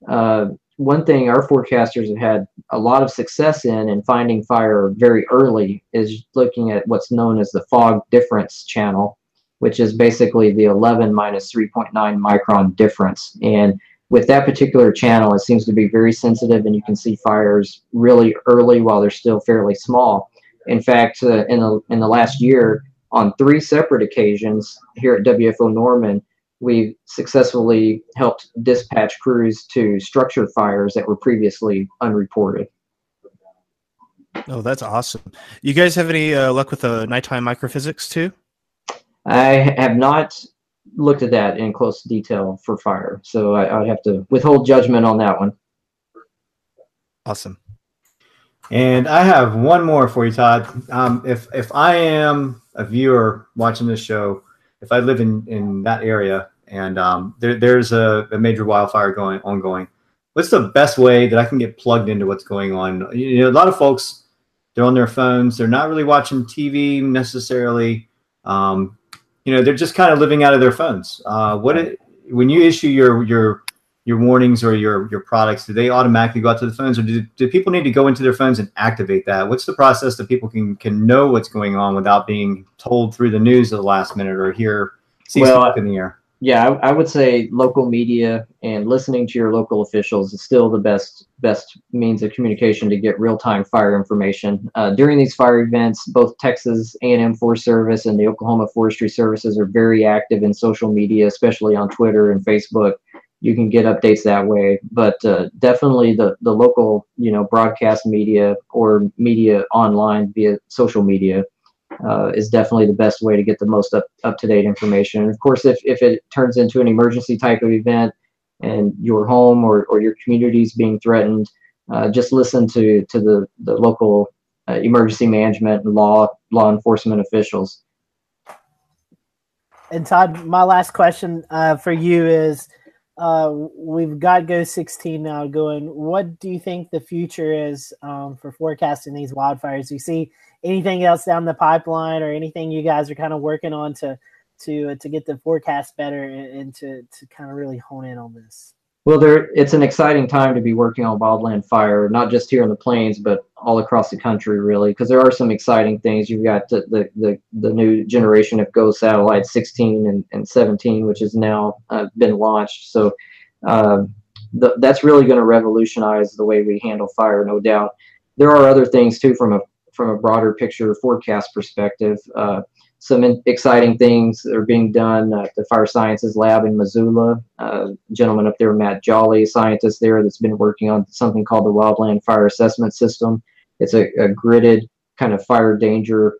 Uh, one thing our forecasters have had a lot of success in in finding fire very early is looking at what's known as the fog difference channel, which is basically the 11 minus 3.9 micron difference. And with that particular channel, it seems to be very sensitive and you can see fires really early while they're still fairly small. In fact, uh, in the in the last year, on three separate occasions here at WFO Norman, we've successfully helped dispatch crews to structure fires that were previously unreported. Oh, that's awesome. You guys have any uh, luck with the nighttime microphysics too? I have not looked at that in close detail for fire, so I, would have to withhold judgment on that one. Awesome. And I have one more for you, Todd. Um, if if I am a viewer watching this show, if I live in in that area and um, there, there's a, a major wildfire going ongoing, what's the best way that I can get plugged into what's going on? You know, a lot of folks they're on their phones, they're not really watching TV necessarily. Um, you know, they're just kind of living out of their phones. Uh, what it, when you issue your your your warnings or your your products, do they automatically go out to the phones, or do, do people need to go into their phones and activate that? What's the process that people can can know what's going on without being told through the news at the last minute or hear see well, in the air? yeah, I, I, would say local media and listening to your local officials is still the best best means of communication to get real time fire information. Uh, during these fire events, both Texas A&M Forest Service and the Oklahoma Forestry Services are very active in social media, especially on Twitter and Facebook. You can get updates that way, but uh, definitely the the local you know broadcast media or media online via social media uh, is definitely the best way to get the most up, up to date information. And of course, if, if it turns into an emergency type of event and your home or, or your community is being threatened, uh, just listen to, to the, the local uh, emergency management and law law enforcement officials. And Todd, my last question uh, for you is uh, we've got GOES 16 now going. What do you think the future is um, for forecasting these wildfires? Do You see anything else down the pipeline or anything you guys are kind of working on to to uh, to get the forecast better and, and to to kind of really hone in on this? Well, there it's an exciting time to be working on wildland fire, not just here in the plains, but all across the country, really, because there are some exciting things. You've got the the, the, the new generation of GOES satellites, 16 and, and 17, which has now uh, been launched. So uh, the, that's really going to revolutionize the way we handle fire, no doubt. There are other things too from a from a broader picture forecast perspective. Uh, some in- exciting things that are being done at the Fire Sciences Lab in Missoula. Uh, gentleman up there, Matt Jolly, scientist there, that's been working on something called the Wildland Fire Assessment System. It's a, a gridded kind of fire danger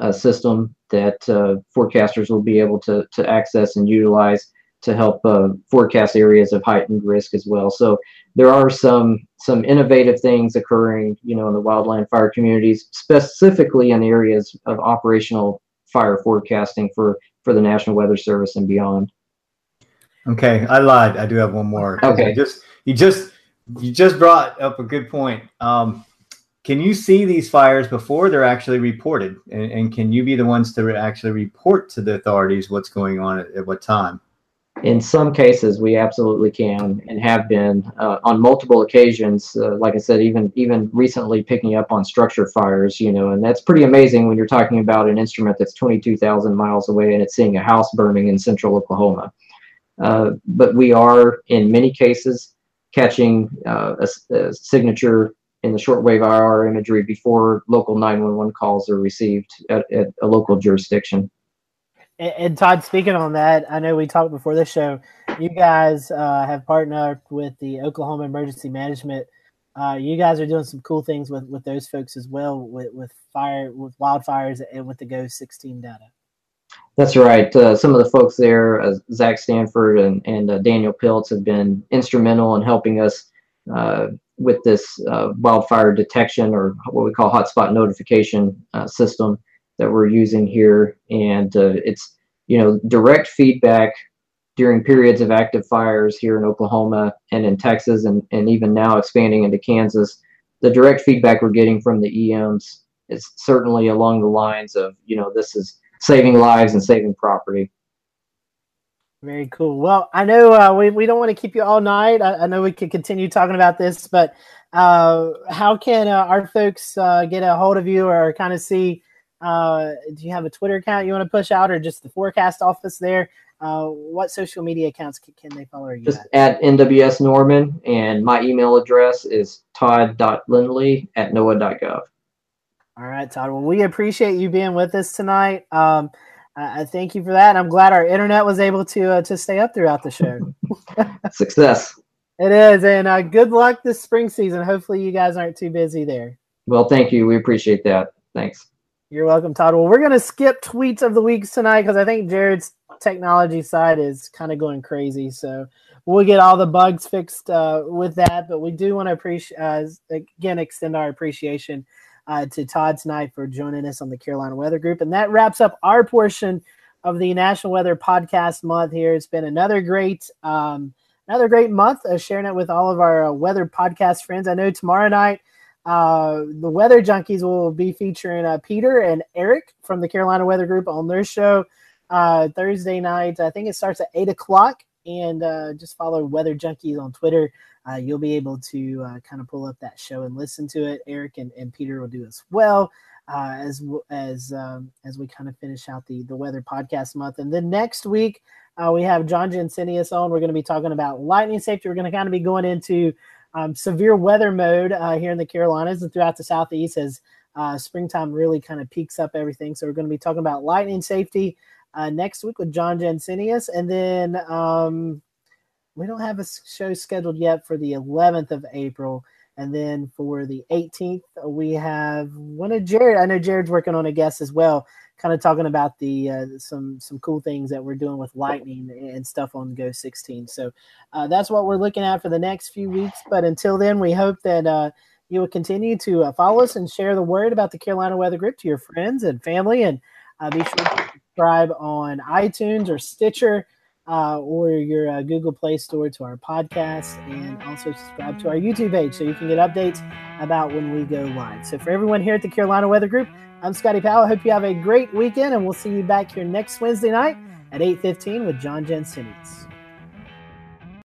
uh, system that uh, forecasters will be able to, to access and utilize to help uh, forecast areas of heightened risk as well. So there are some some innovative things occurring, you know, in the wildland fire communities, specifically in areas of operational fire forecasting for for the National Weather Service and beyond. Okay, I lied. I do have one more. Okay, you just you just you just brought up a good point. Um, can you see these fires before they're actually reported, and, and can you be the ones to actually report to the authorities what's going on at, at what time? In some cases we absolutely can and have been uh, on multiple occasions uh, like i said even even recently picking up on structure fires you know and that's pretty amazing when you're talking about an instrument that's 22,000 miles away and it's seeing a house burning in central oklahoma. Uh, but we are in many cases catching uh, a, a, signature in the shortwave IR imagery before local 911 calls are received at, at a local jurisdiction and, and, Todd, speaking on that, I know we talked before this show. You guys uh, have partnered with the Oklahoma Emergency Management. Uh, you guys are doing some cool things with, with those folks as well, with, with fire, with wildfires, and with the GOES 16 data. That's right. Uh, some of the folks there, uh, Zach Stanford and, and uh, Daniel Piltz, have been instrumental in helping us uh, with this wildfire detection or what we call hotspot notification system that we're using here, and uh, it's you know direct feedback during periods of active fires here in Oklahoma and in Texas, and and even now expanding into Kansas. The direct feedback we're getting from the EMs is certainly along the lines of you know this is saving lives and saving property. Very cool. Well, I know uh, we, we don't want to keep you all night. I, I know we could continue talking about this, but uh, how can uh, our folks uh, get a hold of you or kind of see uh, do you have a Twitter account you want to push out, or just the forecast office there? Uh, what social media accounts can, can they follow you? Just at? at NWS Norman, and my email address is todd.lindley at noaa.gov. All right, Todd. Well, we appreciate you being with us tonight. Um, thank you for that. I'm glad our internet was able to uh, to stay up throughout the show. Success. It is, and uh, good luck this spring season. Hopefully, you guys aren't too busy there. Well, thank you. We appreciate that. Thanks. You're welcome, Todd. Well, we're gonna skip tweets of the weeks tonight because I think Jared's technology side is kind of going crazy. So we'll get all the bugs fixed uh, with that. But we do want to appreciate uh, again extend our appreciation uh, to Todd tonight for joining us on the Carolina Weather Group, and that wraps up our portion of the National Weather Podcast Month. Here, it's been another great. Um, another great month of sharing it with all of our uh, weather podcast friends. I know tomorrow night uh, the Weather Junkies will be featuring uh, Peter and Eric from the Carolina Weather Group on their show uh, Thursday night. I think it starts at 8 o'clock. And uh, just follow Weather Junkies on Twitter. Uh, you'll be able to uh, kind of pull up that show and listen to it. Eric and, and Peter will do as well. Uh as as um, as we kind of finish out the the weather podcast month, and then next week uh we have John Jensenius on. We're going to be talking about lightning safety. We're going to kind of be going into um, severe weather mode uh, here in the Carolinas and throughout the Southeast as uh, springtime really kind of peaks up everything. So we're going to be talking about lightning safety uh, next week with John Jensenius. And then um, we don't have a show scheduled yet for the 11th of April. And then for the 18th, we have one of Jared. I know Jared's working on a guest as well kind of talking about the uh, some some cool things that we're doing with Lightning and stuff on GOES 16. So uh, that's what we're looking at for the next few weeks. But until then, we hope that uh, you will continue to uh, follow us and share the word about the Carolina Weather Group to your friends and family, and uh, be sure to subscribe on iTunes or Stitcher. Uh, or your uh, Google Play Store to our podcast, and also subscribe to our YouTube page so you can get updates about when we go live. So, for everyone here at the Carolina Weather Group, I'm Scotty Powell. I hope you have a great weekend, and we'll see you back here next Wednesday night at 8:15 with John Jensenius.